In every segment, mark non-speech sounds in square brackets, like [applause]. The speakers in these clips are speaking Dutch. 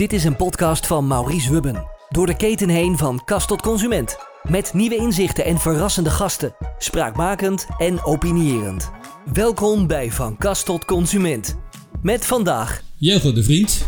Dit is een podcast van Maurice Hubben. Door de keten heen van kast tot consument. Met nieuwe inzichten en verrassende gasten. Spraakmakend en opinierend. Welkom bij Van Kast tot Consument. Met vandaag Jelgo de Vriend.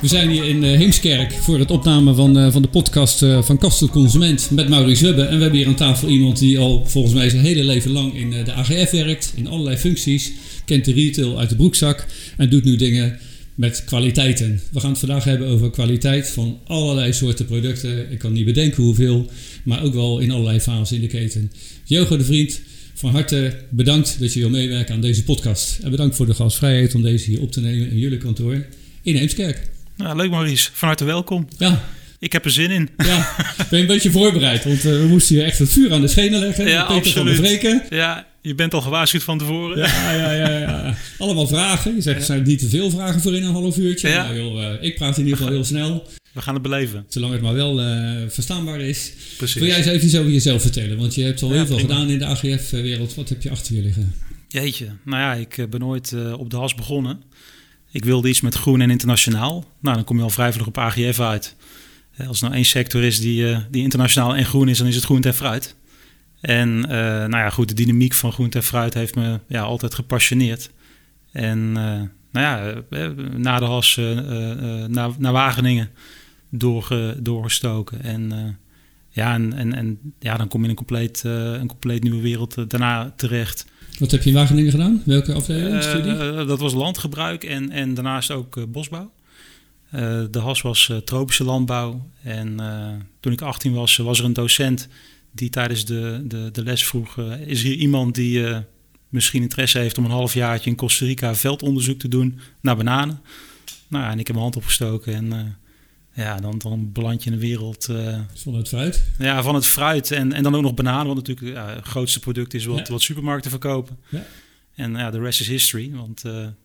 We zijn hier in eh, Heemskerk voor het opname van, eh, van de podcast eh, van Kast tot Consument met Maurice Hubbe. En we hebben hier aan tafel iemand die al volgens mij zijn hele leven lang in de AGF werkt, in allerlei functies. Kent de retail uit de broekzak en doet nu dingen met kwaliteiten. We gaan het vandaag hebben over kwaliteit van allerlei soorten producten. Ik kan niet bedenken hoeveel, maar ook wel in allerlei fasen in de keten. Jelgo de Vriend, van harte bedankt dat je wil meewerken aan deze podcast. En bedankt voor de gastvrijheid om deze hier op te nemen in jullie kantoor in Heemskerk. Nou, leuk Maurice, van harte welkom. Ja, Ik heb er zin in. ja. ben je een beetje voorbereid, want eh, we moesten hier echt het vuur aan de schenen leggen. Ja, Peter van de absoluut. Vreken. Ja, je bent al gewaarschuwd van tevoren. Ja, ja, ja, ja. Allemaal vragen. Je zegt, er zijn niet te veel vragen voor in een half uurtje. Ja. Nou, joh, eh, ik praat in ieder geval heel snel, We gaan het beleven. zolang het maar wel eh, verstaanbaar is. Precies. Wil jij eens even iets over jezelf vertellen? Want je hebt al Ja, heel veel gedaan in de AGF-wereld. Wat heb je achter je liggen? Jeetje, nou ja, ik eh, ben ooit op de has begonnen. Ik wilde iets met groen en internationaal. Nou, dan kom je al vrij vlug op AGF uit. Als er nou één sector is die, die internationaal en groen is, dan is het groente en fruit. En eh, nou ja, goed, de dynamiek van groente en fruit heeft me ja, altijd gepassioneerd. En eh, nou ja, eh, na de has naar, naar Wageningen doorge, doorgestoken. En ja, en, en, en ja, dan kom je in een compleet, een compleet nieuwe wereld daarna terecht. Wat heb je in Wageningen gedaan? Welke afdeling? Studie? dat was landgebruik en, en daarnaast ook bosbouw. De has was tropische landbouw. En toen ik 18 was, was er een docent die tijdens de, de, de les vroeg... eh, is hier iemand die eh, misschien interesse heeft om een halfjaartje in Costa Rica veldonderzoek te doen naar bananen? Nou ja, en ik heb mijn hand opgestoken en... eh, ja, dan, dan beland je in een wereld Van het fruit? ja, van het fruit en, en dan ook nog bananen, wat natuurlijk het grootste product is wat, Ja. wat supermarkten verkopen. Ja. En ja, de rest is history, want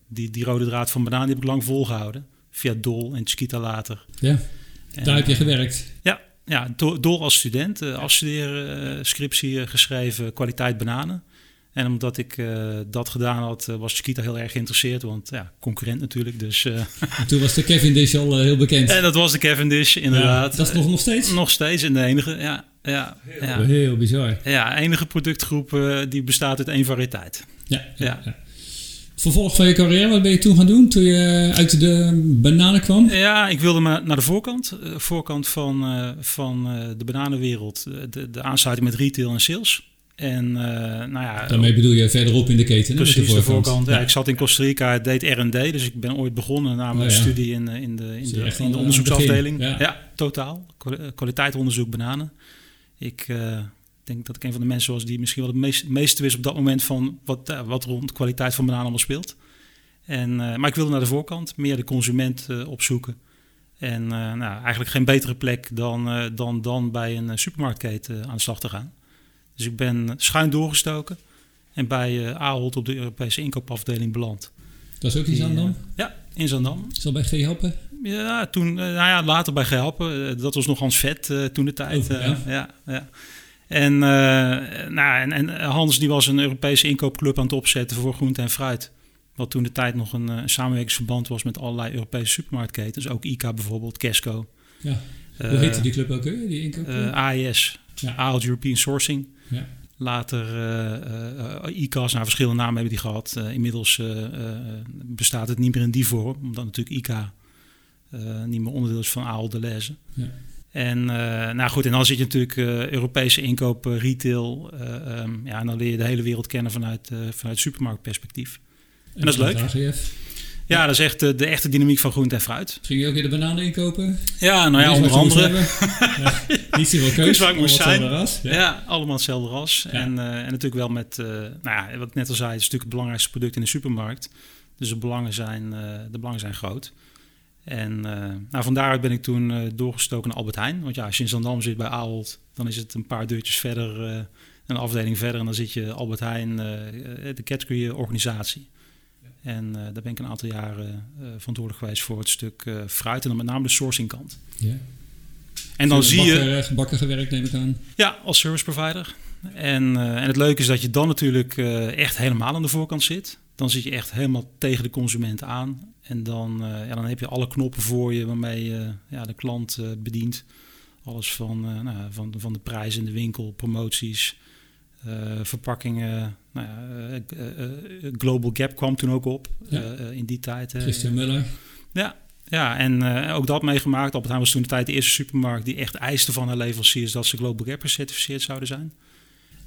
die, die rode draad van banaan die heb ik lang volgehouden. Via Dol en Chiquita later. Ja, En, daar heb je gewerkt. Ja, ja Do- Dol als student, eh afstuderen, eh, scriptie eh, geschreven, kwaliteit bananen. En omdat ik dat gedaan had, was Chiquita heel erg geïnteresseerd, want ja, concurrent natuurlijk. Dus, En toen was de Kevin Dish al heel bekend. en dat was de Cavendish, inderdaad. Ja, dat is nog, nog steeds? Nog steeds en de enige, ja. ja, ja. Heel bizar. Ja, enige productgroep die bestaat uit één variëteit. Ja, ja. Ja. Vervolg van je carrière, wat ben je toen gaan doen? Toen je uit de bananen kwam? Ja, ik wilde maar naar de voorkant. eh, voorkant van, eh, van eh, de bananenwereld. de, de aansluiting met retail en sales. En nou ja, Daarmee bedoel je verderop in de keten, precies de voorkant. voorkant. Ja, ik zat in Costa Rica, deed R&D. Dus ik ben ooit begonnen na mijn Oh, ja. studie in, in de, in de, in de onderzoeksafdeling. ja. Totaal. Kwa- Kwaliteitsonderzoek bananen. Ik denk dat ik een van de mensen was die misschien wel het meest, meeste wist op dat moment van wat, eh, wat rond de kwaliteit van bananen allemaal speelt. En, eh, maar ik wilde naar de voorkant, meer de consument eh, opzoeken. En nou, eigenlijk geen betere plek dan, dan, dan bij een supermarktketen aan de slag te gaan. Dus ik ben schuin doorgestoken en bij eh Ahold op de Europese inkoopafdeling beland. Dat is ook iets aan dan? Ja, in Zandam. Is dat bij G. Happen? Ja, toen, nou ja, later bij Gehappen. Eh, dat was nog Hans Vet toen de tijd. Oh, ja. ja. Ja, En, eh, nou, en, en Hans die was een Europese inkoopclub aan het opzetten voor groente en fruit. Wat toen de tijd nog een, eh, een samenwerkingsverband was met allerlei Europese supermarktketens. Ook ICA bijvoorbeeld, Casco. Ja. Eh, Hoe heette die club ook? Die inkoop? eh, AES, Ja. Ahold European Sourcing. ja. Later ICA's, nou verschillende namen hebben die gehad. Eh, inmiddels bestaat het niet meer in die vorm, omdat natuurlijk ICA eh, niet meer onderdeel is van Ahold Deleuze. Ja. En eh, nou goed, en dan zit je natuurlijk eh, Europese inkoop, eh, retail. eh, ehm, ja, en dan leer je de hele wereld kennen vanuit, vanuit supermarktperspectief. En dat is leuk. AGF. Ja, dat is echt de, de echte dynamiek van groente en fruit. Ging je ook weer de bananen inkopen? Ja, nou ja, onder andere. ja. [laughs] Niet zoveel keus. Wist waar ik moest allemaal zijn. hetzelfde ras. Ja. allemaal hetzelfde ras. Ja. En, en natuurlijk wel met, nou ja, wat ik net al zei, het is natuurlijk het belangrijkste product in de supermarkt. Dus de belangen zijn, de belangen zijn groot. En eh, nou, van daaruit ben ik toen eh, doorgestoken naar Albert Heijn. Want ja, als je in Zandam zit bij Ahold, dan is het een paar deurtjes verder, eh, een afdeling verder. En dan zit je Albert Heijn, de category organisatie. En daar ben ik een aantal jaren eh, verantwoordelijk geweest voor het stuk fruit. En dan met name de sourcing kant. Ja. En dan zie je... Bakker, eh, bakker gewerkt, neem ik aan. Ja, als service provider. En, en het leuke is dat je dan natuurlijk echt helemaal aan de voorkant zit. Dan zit je echt helemaal tegen de consument aan. En dan, ja, dan heb je alle knoppen voor je waarmee je ja, de klant bedient. Alles van, nou, van, van de prijs in de winkel, promoties, verpakkingen. Nou ja, Global Gap kwam toen ook op in die tijd. Christian Muller. Ja, ja, en ook dat meegemaakt. Albert Heijn was toen de tijd de eerste supermarkt die echt eiste van haar leveranciers dat ze Global Gap gecertificeerd zouden zijn.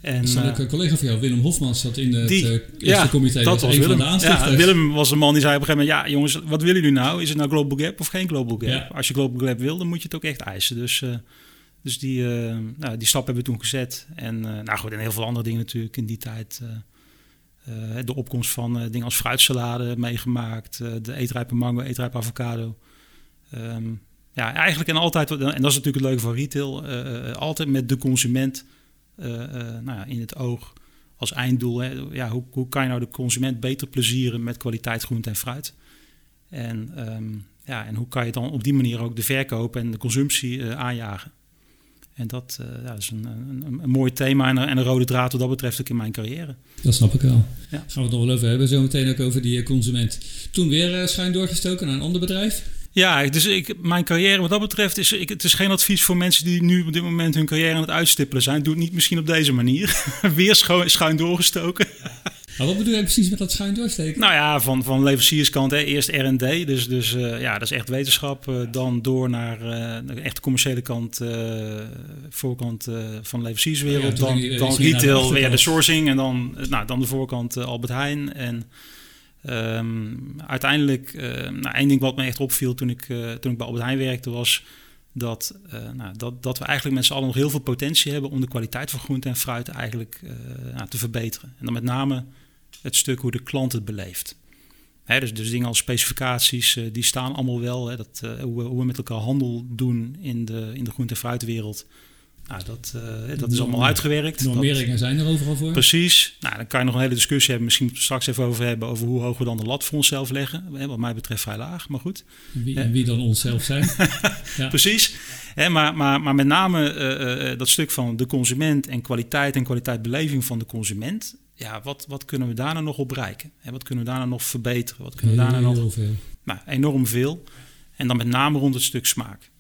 En, uh, een collega van jou, Willem Hofmans, zat in het die, eerste ja, comité. Dat was Willem. Ja, Willem was een man die zei op een gegeven moment... ja jongens, wat willen jullie nou? Is het nou Global Gap of geen Global Gap? Ja. Als je Global Gap wil, dan moet je het ook echt eisen. Dus, uh, dus die, nou, die stap hebben we toen gezet. En nou goed, en heel veel andere dingen natuurlijk in die tijd... de opkomst van dingen als fruitsalade meegemaakt. de eetrijpe mango, eetrijpe avocado. Um, ja, eigenlijk en altijd... En dat is natuurlijk het leuke van retail. altijd met de consument eh, eh, nou ja, in het oog als einddoel. Hè, ja, hoe, hoe kan je nou de consument beter plezieren met kwaliteit groente en fruit? En, ehm, ja, en hoe kan je dan op die manier ook de verkoop en de consumptie uh, aanjagen? En dat, uh, ja, is een, een, een, mooi thema en een, en een, rode draad wat dat betreft ook in mijn carrière. Dat snap ik wel. Ja. Gaan we het nog wel over hebben, zo meteen ook over die consument. Toen weer uh, schuin doorgestoken naar een ander bedrijf? Ja, dus ik, mijn carrière wat dat betreft is... Ik, het is geen advies voor mensen die nu op dit moment hun carrière aan het uitstippelen zijn. Doe het niet misschien op deze manier. [laughs] Weer schuin, schuin doorgestoken. Maar wat bedoel je precies met dat schuin doorsteken? Nou ja, van, van leverancierskant hè, eerst R&D. Dus, dus uh, ja, dat is echt wetenschap. Uh, dan door naar uh, de echte commerciële kant, voorkant van de leverancierswereld. Ja, dan, dan retail, weer de sourcing. En dan, nou, dan de voorkant Albert Heijn. En Um, uiteindelijk, uh, nou, één ding wat me echt opviel toen ik, uh, toen ik bij Albert werkte, was dat, uh, nou, dat, dat we eigenlijk met z'n allen nog heel veel potentie hebben om de kwaliteit van groente en fruit eigenlijk nou, te verbeteren. En dan met name het stuk hoe de klant het beleeft. Dus, dus dingen als specificaties, die staan allemaal wel. Hè, dat, hoe, hoe, we met elkaar handel doen in de, in de groente- en fruitwereld. Nou, dat, uh, dat is allemaal uitgewerkt. Normeringen zijn er overal voor. Precies. Nou, dan kan je nog een hele discussie hebben. Misschien moeten we straks even over hebben over hoe hoog we dan de lat voor onszelf leggen. Wat mij betreft vrij laag, maar goed. Wie, en wie dan onszelf zijn. [laughs] ja. Precies. maar, maar, maar met name uh, uh, dat stuk van de consument en kwaliteit en kwaliteitbeleving van de consument. Ja, wat, wat kunnen we daarna nog op bereiken? En wat kunnen we daarna nog verbeteren? Wat kunnen we daarna nog... Veel. Nou, enorm veel. En dan met name rond het stuk smaak.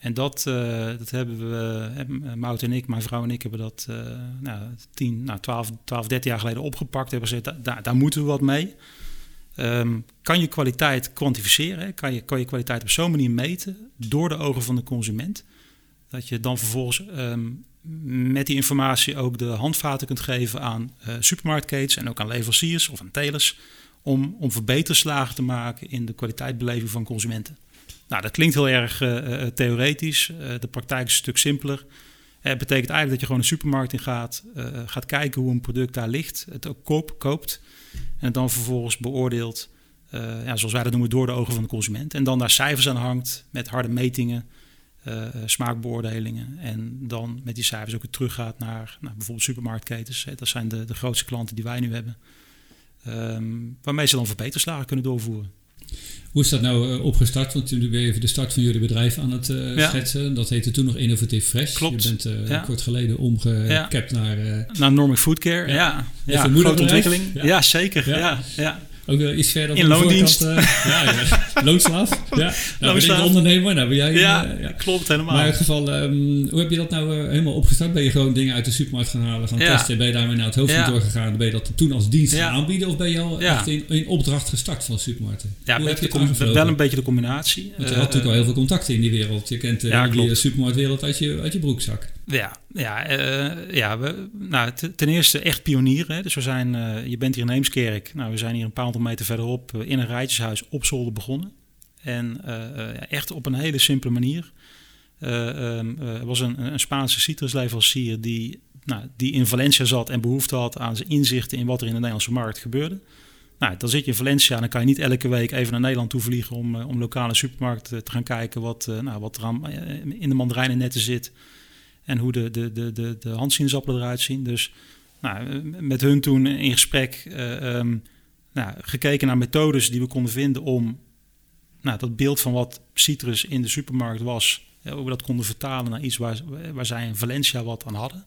En dat, uh, dat hebben we, uh, Mout en ik, mijn vrouw en ik, hebben dat uh, nou, 10, nou, 12, 12, 13 jaar geleden opgepakt. Hebben gezegd, daar, daar moeten we wat mee. Um, kan je kwaliteit kwantificeren? Kan je, kan je kwaliteit op zo'n manier meten door de ogen van de consument? Dat je dan vervolgens um, met die informatie ook de handvaten kunt geven aan supermarktketens en ook aan leveranciers of aan telers. Om, om verbeterslagen te maken in de kwaliteitsbeleving van consumenten. Nou, dat klinkt heel erg uh, theoretisch. Uh, de praktijk is een stuk simpeler. Het betekent eigenlijk dat je gewoon een supermarkt in gaat, gaat kijken hoe een product daar ligt, het ook koop, koopt en het dan vervolgens beoordeelt, ja, zoals wij dat noemen, door de ogen van de consument. En dan daar cijfers aan hangt met harde metingen, smaakbeoordelingen en dan met die cijfers ook weer teruggaat naar bijvoorbeeld supermarktketens. Dat zijn de, de grootste klanten die wij nu hebben, um, waarmee ze dan verbeterslagen kunnen doorvoeren. Hoe is dat nou uh, opgestart? Want jullie ben even de start van jullie bedrijf aan het uh, ja. schetsen. Dat heette toen nog Innovative Fresh. Klopt. Je bent uh, ja. kort geleden omgekept ja. naar... naar Normic Food Care, ja. ja. ja. grote ontwikkeling. Ja, zeker. Ja. Ja. Ook wel iets verder In loondienst. uh, ja, ja. [laughs] Loonslaaf. Ja. Nou, ben ik ondernemer. Nou ben jij... Ja, uh, ja, klopt helemaal. Maar in ieder geval, um, hoe heb je dat nou helemaal opgestart? Ben je gewoon dingen uit de supermarkt gaan halen, gaan testen? Ben je daarmee naar het hoofdkantoor gegaan? Ben je dat toen als dienst gaan aanbieden? Of ben je al echt in, in, opdracht gestart van supermarkten? Ja, hoe heb je wel een beetje de combinatie. Want je had natuurlijk al heel veel contacten in die wereld. Je kent die supermarktwereld uit je, uit je broekzak. Ja, ja, uh, ja we, nou, ten eerste echt pionieren. Dus we zijn, uh, je bent hier in Heemskerk. Nou, we zijn hier een paar honderd meter verderop uh, in een rijtjeshuis op zolder begonnen. En echt op een hele simpele manier. Um, er was een, een Spaanse citrusleverancier die, nou, die in Valencia zat en behoefte had aan zijn inzichten in wat er in de Nederlandse markt gebeurde. Nou, dan zit je in Valencia en dan kan je niet elke week even naar Nederland toe vliegen om, om lokale supermarkt te gaan kijken wat, nou, wat er aan, in de mandarijnennetten zit en hoe de, de, de, de, de eruit zien. Dus nou, met hun toen in gesprek uh, um, nou, gekeken naar methodes die we konden vinden om nou, dat beeld van wat citrus in de supermarkt was, ja, hoe dat konden vertalen naar iets waar, waar zij in Valencia wat aan hadden.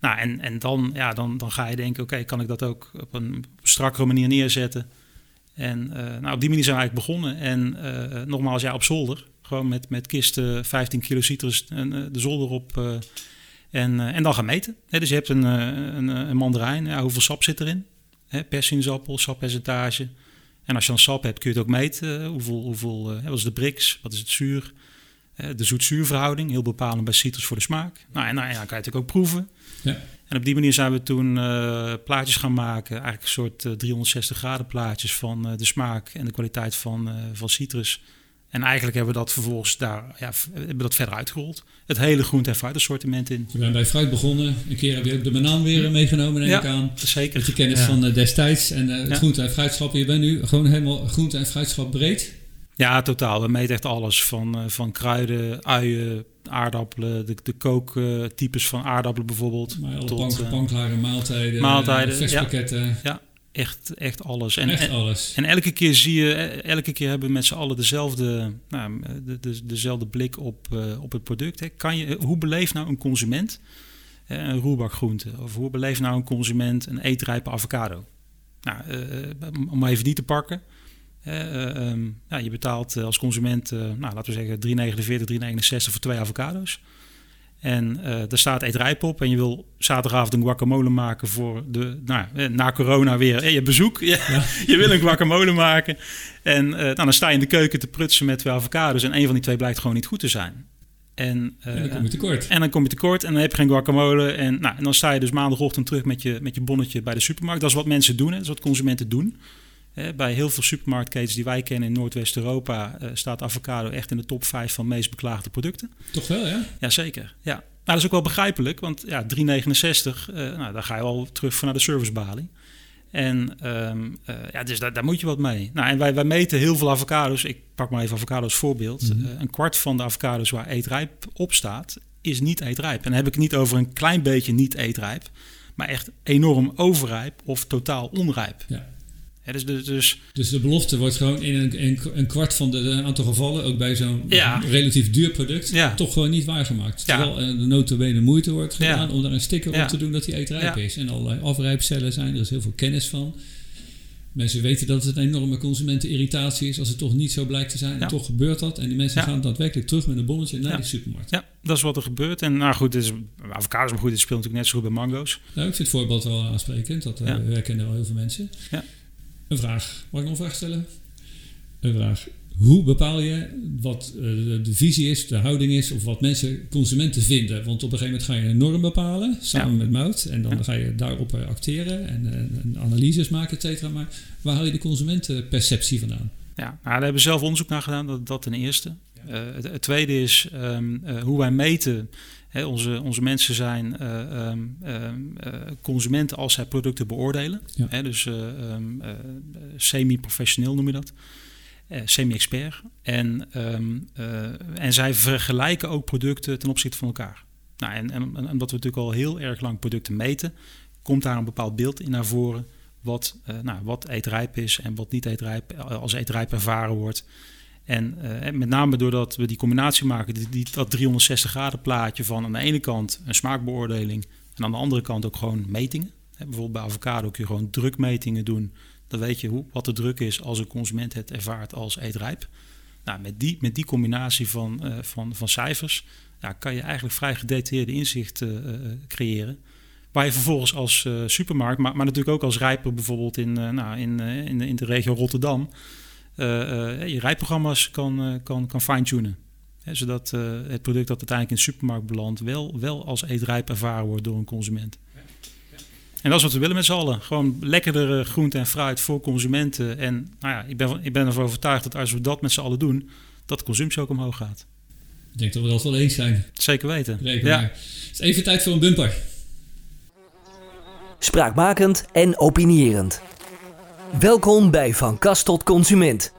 Nou, en, en dan, ja, dan, dan ga je denken, oké, kan ik dat ook op een strakkere manier neerzetten? En nou, op die manier zijn we eigenlijk begonnen. En nogmaals, ja, op zolder. Gewoon met, met kisten, 15 kilo citrus en de zolder op. en, en dan gaan meten. dus je hebt een, een, een mandarijn. Ja, hoeveel sap zit erin? Per sinaasappel, sappercentage. En als je dan sap hebt, kun je het ook meten. hoeveel, hoeveel, wat is de brix? Wat is het zuur? de zoet-zuurverhouding, heel bepalend bij citrus voor de smaak. Nou, en nou, ja, kan je natuurlijk ook proeven. Ja. En op die manier zijn we toen uh, plaatjes gaan maken. Eigenlijk een soort 360 eh, graden plaatjes van uh, de smaak en de kwaliteit van, van citrus. En eigenlijk hebben we dat vervolgens daar, ja, hebben we dat verder uitgerold. Het hele groente- en fruitassortiment in. We zijn bij fruit begonnen. Een keer heb je ook de banaan weer meegenomen, denk ja, ik aan. zeker. Met je kennis van destijds en het groente- en fruitschap. Je bent nu gewoon helemaal groente- en fruitschap breed. Ja, totaal. We meten echt alles. Van, uh, van kruiden, uien, aardappelen, de, de kooktypes van aardappelen bijvoorbeeld. Maar alle tot, bank, uh, maaltijden, maaltijden verspakketten. Ja, echt, echt alles. En, echt alles. En, elke keer zie je, elke keer hebben we met z'n allen dezelfde, nou, de, de, dezelfde blik op, uh, op het product. Hè. Kan je, hoe beleeft nou een consument een roerbakgroente? Of hoe beleeft nou een consument een eetrijpe avocado? Nou, om even die te pakken. Uh, ja, je betaalt eh, als consument, uh, nou, laten we zeggen 3,49, 3,69 voor twee avocado's. En daar staat eet rijp op en je wil zaterdagavond een guacamole maken voor de, nou, na corona weer je bezoek. [laughs] Ja, Je wil een guacamole maken. En nou, dan sta je in de keuken te prutsen met twee avocado's en een van die twee blijkt gewoon niet goed te zijn. En, en, dan kom je tekort. En dan kom je tekort en dan heb je geen guacamole. En, nou, en dan sta je dus maandagochtend terug met je, met je bonnetje bij de supermarkt. Dat is wat mensen doen, hè. dat is wat consumenten doen bij heel veel supermarktketens die wij kennen in Noordwest-Europa uh, staat avocado echt in de top 5 van meest beklaagde producten. Toch wel, ja? Jazeker, ja. Nou, dat is ook wel begrijpelijk, want ja, 3,69, uh, nou, daar ga je al terug naar de servicebalie. En um, uh, ja, dus daar, daar, moet je wat mee. Nou, en wij, wij meten heel veel avocado's. Ik pak maar even avocado's voorbeeld. Mm -hmm. uh, een kwart van de avocado's waar eetrijp op staat, is niet eetrijp. En dan heb ik het niet over een klein beetje niet eetrijp, maar echt enorm overrijp of totaal onrijp. Ja. Ja, dus, dus, dus, dus de belofte wordt gewoon in een, een, een kwart van de, aantal gevallen, ook bij zo'n ja. relatief duur product, ja. toch gewoon niet waargemaakt. Ja. Terwijl uh, de notabene moeite wordt gedaan om daar een sticker op te doen dat die eetrijp is. En allerlei afrijpcellen zijn, er is heel veel kennis van. Mensen weten dat het een enorme consumentenirritatie is als het toch niet zo blijkt te zijn. En toch gebeurt dat. En die mensen gaan daadwerkelijk terug met een bonnetje naar de supermarkt. Ja, dat is wat er gebeurt. En nou goed, is, avocados, maar goed, dit speelt natuurlijk net zo goed bij mango's. Nou, ik vind het voorbeeld wel aansprekend. Dat uh, herkennen wel heel veel mensen. Ja. Een vraag. Mag ik nog een vraag stellen? Een vraag. Hoe bepaal je wat uh, de visie is, de houding is, of wat mensen, consumenten vinden? Want op een gegeven moment ga je een norm bepalen, samen ja. met Mout. En dan ja. ga je daarop uh, acteren en, uh, en, analyses maken, et cetera. Maar waar haal je de consumentenperceptie vandaan? Ja, nou, daar hebben we zelf onderzoek naar gedaan, dat, dat ten eerste. Het, het, tweede is um, hoe wij meten He, onze, onze mensen zijn uh, um, uh, consumenten als zij producten beoordelen. Ja. He, dus um, semi-professioneel noem je dat. semi-expert. En, um, en zij vergelijken ook producten ten opzichte van elkaar. Nou, en, en, en omdat we natuurlijk al heel erg lang producten meten, komt daar een bepaald beeld in naar voren. Wat, nou, wat eetrijp is en wat niet eetrijp, als eetrijp ervaren wordt. En uh, met name doordat we die combinatie maken, die, dat 360 graden plaatje van aan de ene kant een smaakbeoordeling en aan de andere kant ook gewoon metingen. Hè, bijvoorbeeld bij avocado kun je gewoon drukmetingen doen. Dan weet je hoe, wat de druk is als een consument het ervaart als eetrijp. Nou, met, die, met die combinatie van, uh, van, van cijfers ja, kan je eigenlijk vrij gedetailleerde inzicht uh, creëren. Waar je vervolgens als supermarkt, maar, maar natuurlijk ook als rijper bijvoorbeeld in, nou, in, in, in de regio Rotterdam je rijprogramma's kan, uh, kan, kan fine-tunen. Hè, zodat het product dat uiteindelijk in de supermarkt belandt... wel, wel als eetrijp ervaren wordt door een consument. En dat is wat we willen met z'n allen. Gewoon lekkerdere groente en fruit voor consumenten. En nou ja, ik, ben, ik ben ervan overtuigd dat als we dat met z'n allen doen... dat de consumptie ook omhoog gaat. Ik denk dat we dat wel eens zijn. Zeker weten. Reken ja. Het is even tijd voor een bumper. Spraakmakend en opinierend. Welkom bij Van Kast tot Consument.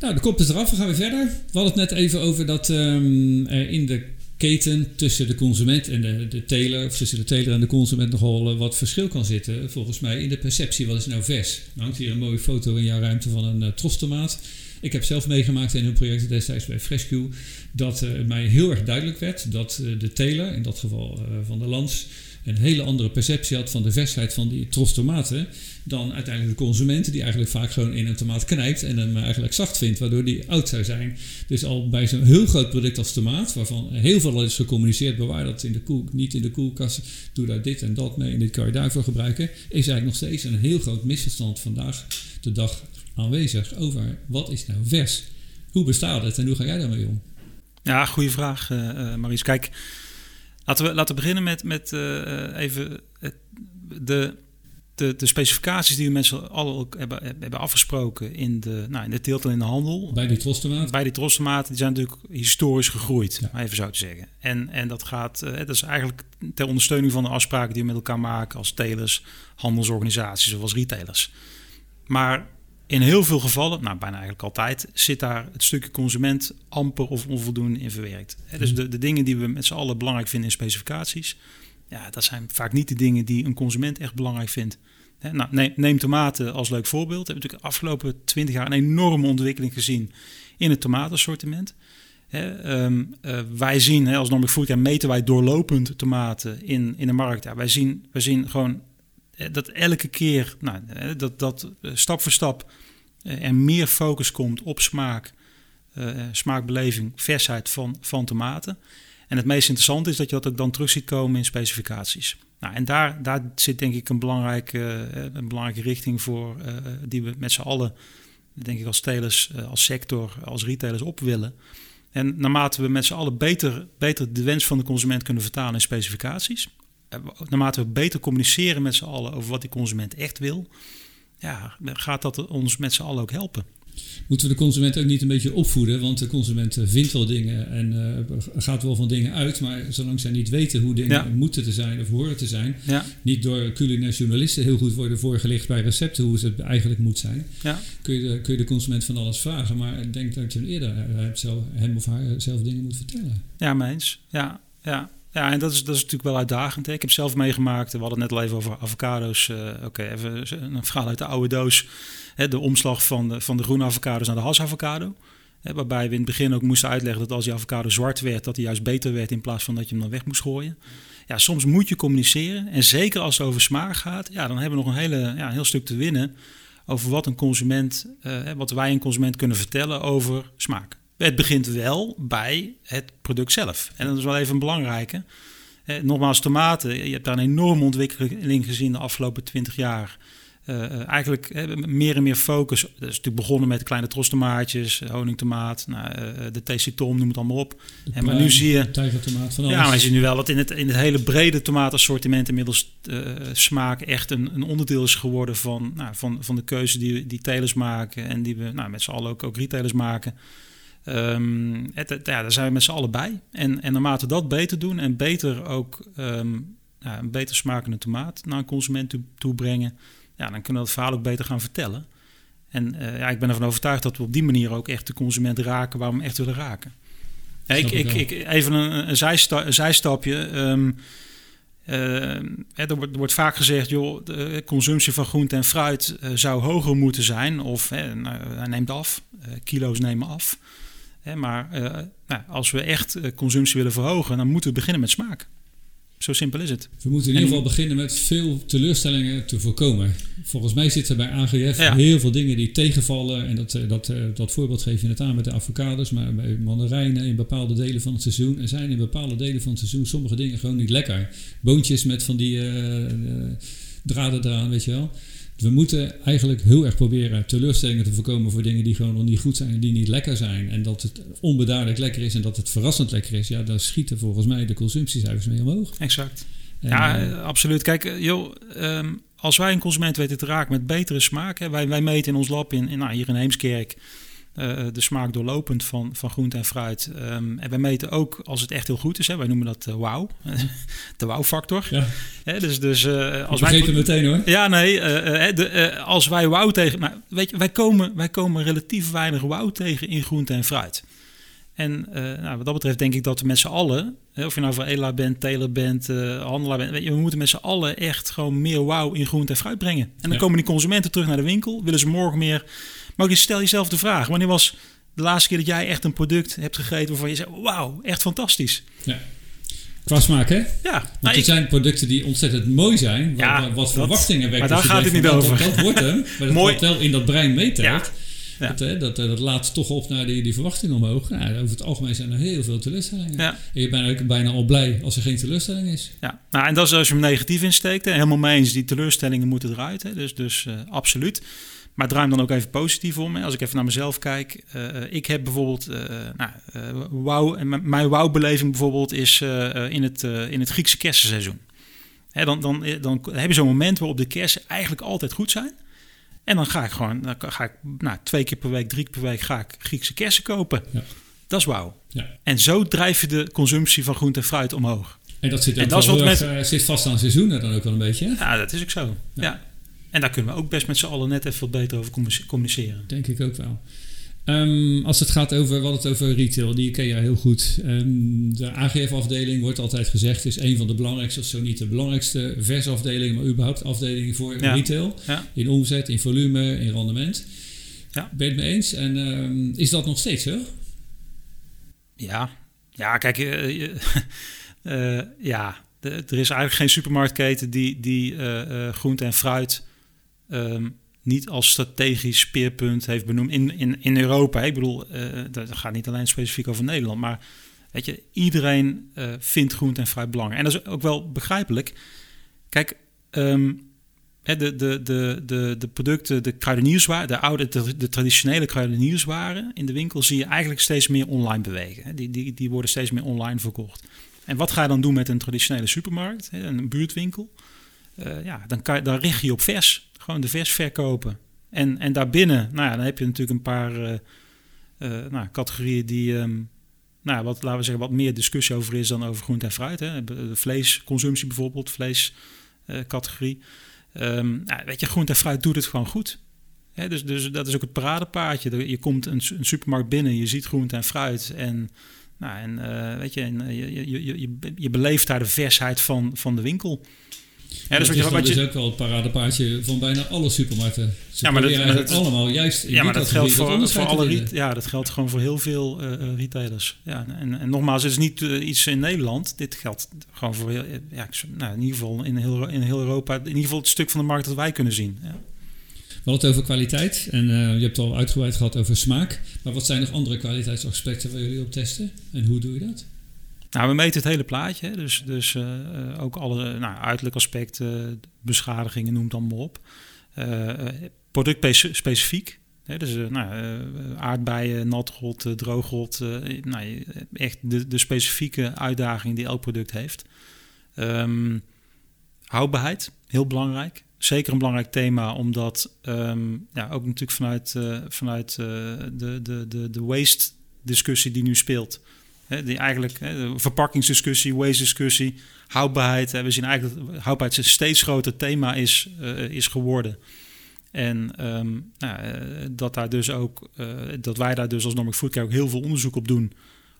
Nou, de kop is eraf. We gaan weer verder. We hadden het net even over dat um, er in de keten tussen de consument en de, de teler, of tussen de teler en de consument nogal uh, wat verschil kan zitten. Volgens mij in de perceptie, wat is nou vers? Er hangt hier een mooie foto in jouw ruimte van een uh, trostomaat. Ik heb zelf meegemaakt in een project destijds bij Frescue dat uh, mij heel erg duidelijk werd dat de teler, in dat geval van de Lans, een hele andere perceptie had van de versheid van die tros tomaten dan uiteindelijk de consument, die eigenlijk vaak gewoon in een tomaat knijpt en hem eigenlijk zacht vindt, waardoor die oud zou zijn. Dus al bij zo'n heel groot product als tomaat, waarvan heel veel is gecommuniceerd, bewaar dat in de koel, niet in de koelkast, doe daar dit en dat mee en dit kan je daarvoor gebruiken, is eigenlijk nog steeds een heel groot misverstand vandaag de dag aanwezig over wat is nou vers. Hoe bestaat het en hoe ga jij daarmee om? Ja, goede vraag, uh, Maries. Kijk, laten we, laten we beginnen met, met uh, even de, de, de specificaties die we mensen alle hebben, hebben afgesproken in de, nou, in de teelt en in de handel. Bij die trostomaten? Bij die trostomaten, die zijn natuurlijk historisch gegroeid, ja. even zo te zeggen. En, en dat gaat, dat is eigenlijk ter ondersteuning van de afspraken die we met elkaar maken als telers, handelsorganisaties of als retailers. Maar in heel veel gevallen, nou bijna eigenlijk altijd, zit daar het stukje consument amper of onvoldoende in verwerkt. dus mhm. de, de dingen die we met z'n allen belangrijk vinden in specificaties, ja, dat zijn vaak niet de dingen die een consument echt belangrijk vindt. nou, neem, neem, tomaten als leuk voorbeeld. We hebben natuurlijk de afgelopen twintig jaar een enorme ontwikkeling gezien in het tomatensortiment. Ehm, eh, wij zien, als Normic Food, ja, meten wij doorlopend tomaten in, in de markt. Ja, wij, zien, wij zien gewoon dat elke keer, nou, eh, dat, dat stap voor stap er meer focus komt op smaak, smaakbeleving, versheid van, van tomaten. En het meest interessante is dat je dat ook dan terug ziet komen in specificaties. Nou, en daar, daar zit denk ik een belangrijke, een belangrijke richting voor die we met z'n allen, denk ik als telers, als sector, als retailers op willen. En naarmate we met z'n allen beter, beter de wens van de consument kunnen vertalen in specificaties, eh, naarmate we beter communiceren met z'n allen over wat die consument echt wil, ja, gaat dat ons met z'n allen ook helpen. Moeten we de consument ook niet een beetje opvoeden? Want de consument eh, vindt wel dingen en uh, gaat wel van dingen uit. Maar zolang zij niet weten hoe dingen moeten te zijn of horen te zijn. Ja. Niet door culinaire journalisten heel goed worden voorgelegd bij recepten hoe het eigenlijk moet zijn. Ja. Kun, je de, kun je de consument van alles vragen. Maar ik denk dat je hem eerder hebt zelf, hem of haar zelf dingen moet vertellen. Ja, meens. Ja, ja. Ja, en dat is, dat is natuurlijk wel uitdagend. Hè. Ik heb zelf meegemaakt, we hadden het net al even over avocado's. Uh, Oké, even een verhaal uit de oude doos. Hè, de omslag van de, van de groene avocado's naar de hasavocado. Hè, waarbij we in het begin ook moesten uitleggen dat als die avocado zwart werd, dat hij juist beter werd in plaats van dat je hem dan weg moest gooien. Ja, soms moet je communiceren. En zeker als het over smaak gaat, ja, dan hebben we nog een, hele, ja, heel stuk te winnen over wat een consument, uh, wat wij een consument kunnen vertellen over smaak. Het begint wel bij het product zelf. En dat is wel even een belangrijke. Eh, nogmaals, tomaten. Je hebt daar een enorme ontwikkeling gezien de afgelopen 20 jaar. Uh, eigenlijk uh, meer en meer focus. Dat is natuurlijk begonnen met kleine trostomaatjes, honingtomaat, nou, uh, de TC Tom, noem het allemaal op. en maar nu zie je. Tijgertomaat van alles. Ja, maar je ziet nu wel dat in het, in het hele brede tomatenassortiment inmiddels smaak echt een, een onderdeel is geworden van, nou, van, van de keuze die, die telers maken en die we nou, met z'n allen ook, ook retailers maken. Um, het, ja, daar zijn we met z'n allen bij. En, en naarmate dat beter doen en beter ook um, ja, een beter smakende tomaat naar een consument toe, toe, brengen, ja, dan kunnen we het verhaal ook beter gaan vertellen. En uh, ja, ik ben ervan overtuigd dat we op die manier ook echt de consument raken waar we hem echt willen raken. Ja, ik, ik, ik, even een, een, zijsta een zijstapje. Um, uh, er, wordt, er, wordt, vaak gezegd, joh, de consumptie van groente en fruit uh, zou hoger moeten zijn. Of nou, neemt af, kilo's nemen af maar uh, nou, als we echt uh, consumptie willen verhogen, dan moeten we beginnen met smaak. Zo simpel is het. We moeten in ieder geval beginnen met veel teleurstellingen te voorkomen. Volgens mij zitten bij AGF heel veel dingen die tegenvallen. En dat, eh, dat, dat voorbeeld geef je net aan met de avocados, maar bij mandarijnen in bepaalde delen van het seizoen. Er zijn in bepaalde delen van het seizoen sommige dingen gewoon niet lekker. Boontjes met van die uh, draden eraan, weet je wel we moeten eigenlijk heel erg proberen teleurstellingen te voorkomen voor dingen die gewoon nog niet goed zijn en die niet lekker zijn. En dat het onbeduidelijk lekker is en dat het verrassend lekker is. Ja, daar schieten volgens mij de consumptiecijfers mee omhoog. Exact. ja, uh, absoluut. Kijk, eh, joh, um, als wij een consument weten te raken met betere smaak. Hè, wij, wij meten in ons lab in, in nou, hier in Heemskerk uh, de smaak doorlopend van, van groente en fruit. Um, en wij meten ook als het echt heel goed is. Hè, wij noemen dat uh, wauw. [laughs] de wauw-factor. Ja. Hè, dus dus uh, als wij. het meteen hoor. Ja, nee. De, als wij wauw tegen. Maar weet je, wij komen, wij komen relatief weinig wauw tegen in groente en fruit. En nou, wat dat betreft denk ik dat we met z'n allen, of je nou voor Ela bent, teler bent, handelaar bent, weet je, we moeten met z'n allen echt gewoon meer wauw in groente en fruit brengen. En dan komen die consumenten terug naar de winkel, willen ze morgen meer maar je stel jezelf de vraag: wanneer was de laatste keer dat jij echt een product hebt gegeten waarvan je zei: wauw, echt fantastisch? Ja. Qua smaak, hè? Ja, Want nou, er ik- zijn producten die ontzettend mooi zijn. Wat, Ja, wat verwachtingen wekken. maar daar gaat het niet van, over. Dat, dat wordt hem. Maar dat [laughs] Mooi. wordt wel in dat brein meetelt. Ja. Ja. Dat, hè, dat, eh, dat laat toch op naar die, die verwachtingen omhoog. Nou, over het algemeen zijn er heel veel teleurstellingen. Ja. En je bent ook bijna al blij als er geen teleurstelling is. Ja, nou, en dat is als je hem negatief insteekt. Hè. Helemaal mee eens, die teleurstellingen moeten eruit. Hè. Dus, dus eh, absoluut. Maar draai hem dan ook even positief om. Hè. Als ik even naar mezelf kijk. eh, ik heb bijvoorbeeld... nou, m- mijn wauwbeleving bijvoorbeeld is in, het, in het Griekse kersenseizoen. Hè, dan, dan, dan heb je zo'n moment waarop de kersen eigenlijk altijd goed zijn. En dan ga ik gewoon... Dan ga ik nou, twee keer per week, drie keer per week ga ik Griekse kersen kopen. Ja. Dat is wauw. Ja. En zo drijf je de consumptie van groente en fruit omhoog. En dat zit, ook En dat is wat erg, eh, zit vast aan seizoenen dan ook wel een beetje. Hè? Ja, dat is ook zo. Ja. En daar kunnen we ook best met z'n allen net even wat beter over communice- communiceren. Denk ik ook wel. Ehm, als het gaat over, wat het over retail, die ken jij heel goed. Ehm, de AGF-afdeling wordt altijd gezegd, is een van de belangrijkste, of zo niet de belangrijkste versafdeling, maar überhaupt afdeling voor Ja. retail. Ja. In omzet, in volume, in rendement. Ja. Ben je het mee eens? En ehm, is dat nog steeds zo? Ja, ja kijk, je- [laughs] eh, ja, de- er is eigenlijk geen supermarktketen die, die groente en fruit niet als strategisch speerpunt heeft benoemd in, in, in Europa. Ik bedoel, eh, dat gaat niet alleen specifiek over Nederland, maar weet je, iedereen eh, vindt groente en fruit belangrijk. En dat is ook wel begrijpelijk. Kijk, ehm, de, de, de, de, de producten, de kruidenierswaren, de oude, de, traditionele kruidenierswaren in de winkel zie je eigenlijk steeds meer online bewegen. Die, die, die worden steeds meer online verkocht. En wat ga je dan doen met een traditionele supermarkt, een buurtwinkel? Eh, ja, dan, kan richt je op vers. Gewoon de vers verkopen. En, en daarbinnen, nou ja, dan heb je natuurlijk een paar eh, eh, nou, categorieën die, ehm, nou, wat, laten we zeggen, wat meer discussie over is dan over groente en fruit. Hè. De vleesconsumptie bijvoorbeeld, vleescategorie. Ehm nou, weet je, groente en fruit doet het gewoon goed. Hè, dus, dus dat is ook het paradepaardje. Je komt een, een supermarkt binnen, je ziet groente en fruit en... Nou, en weet je, je, je, je, je beleeft daar de versheid van, van de winkel. Ja, dat dus wat is je, dan wat je, dus ook wel het paradepaardje van bijna alle supermarkten. Ze Ja, maar dat- maar dat- allemaal juist in ja, maar dat geldt voor, alle re- ja, dat geldt gewoon voor heel veel eh, eh, retailers. Ja, en, en nogmaals, het is niet eh, iets in Nederland. Dit geldt gewoon voor heel, ja, nou, in ieder geval in heel, in heel Europa. In ieder geval het stuk van de markt dat wij kunnen zien. Ja. We hadden het over kwaliteit en je hebt het al uitgebreid gehad over smaak. Maar wat zijn nog andere kwaliteitsaspecten waar jullie op testen? En hoe doe je dat? Nou, we meten het hele plaatje. Dus, dus eh, eh, ook alle nou, uiterlijke aspecten, beschadigingen, noem het allemaal op. Eh, Productspecifiek. Hè, dus nou, aardbeien, natrot, droogrot. nou, echt de, de specifieke uitdaging die elk product heeft. Ehm, houdbaarheid, heel belangrijk. Zeker een belangrijk thema, omdat ehm, ja, ook natuurlijk vanuit, vanuit de, de, de, de waste discussie die nu speelt. Die eigenlijk hè, de verpakkingsdiscussie, waste discussie, houdbaarheid. Hè, we zien eigenlijk dat houdbaarheid een steeds groter thema is, eh, is geworden. En ehm, nou, eh, dat, daar dus ook, eh, dat wij daar dus als Normic Foodcare ook heel veel onderzoek op doen.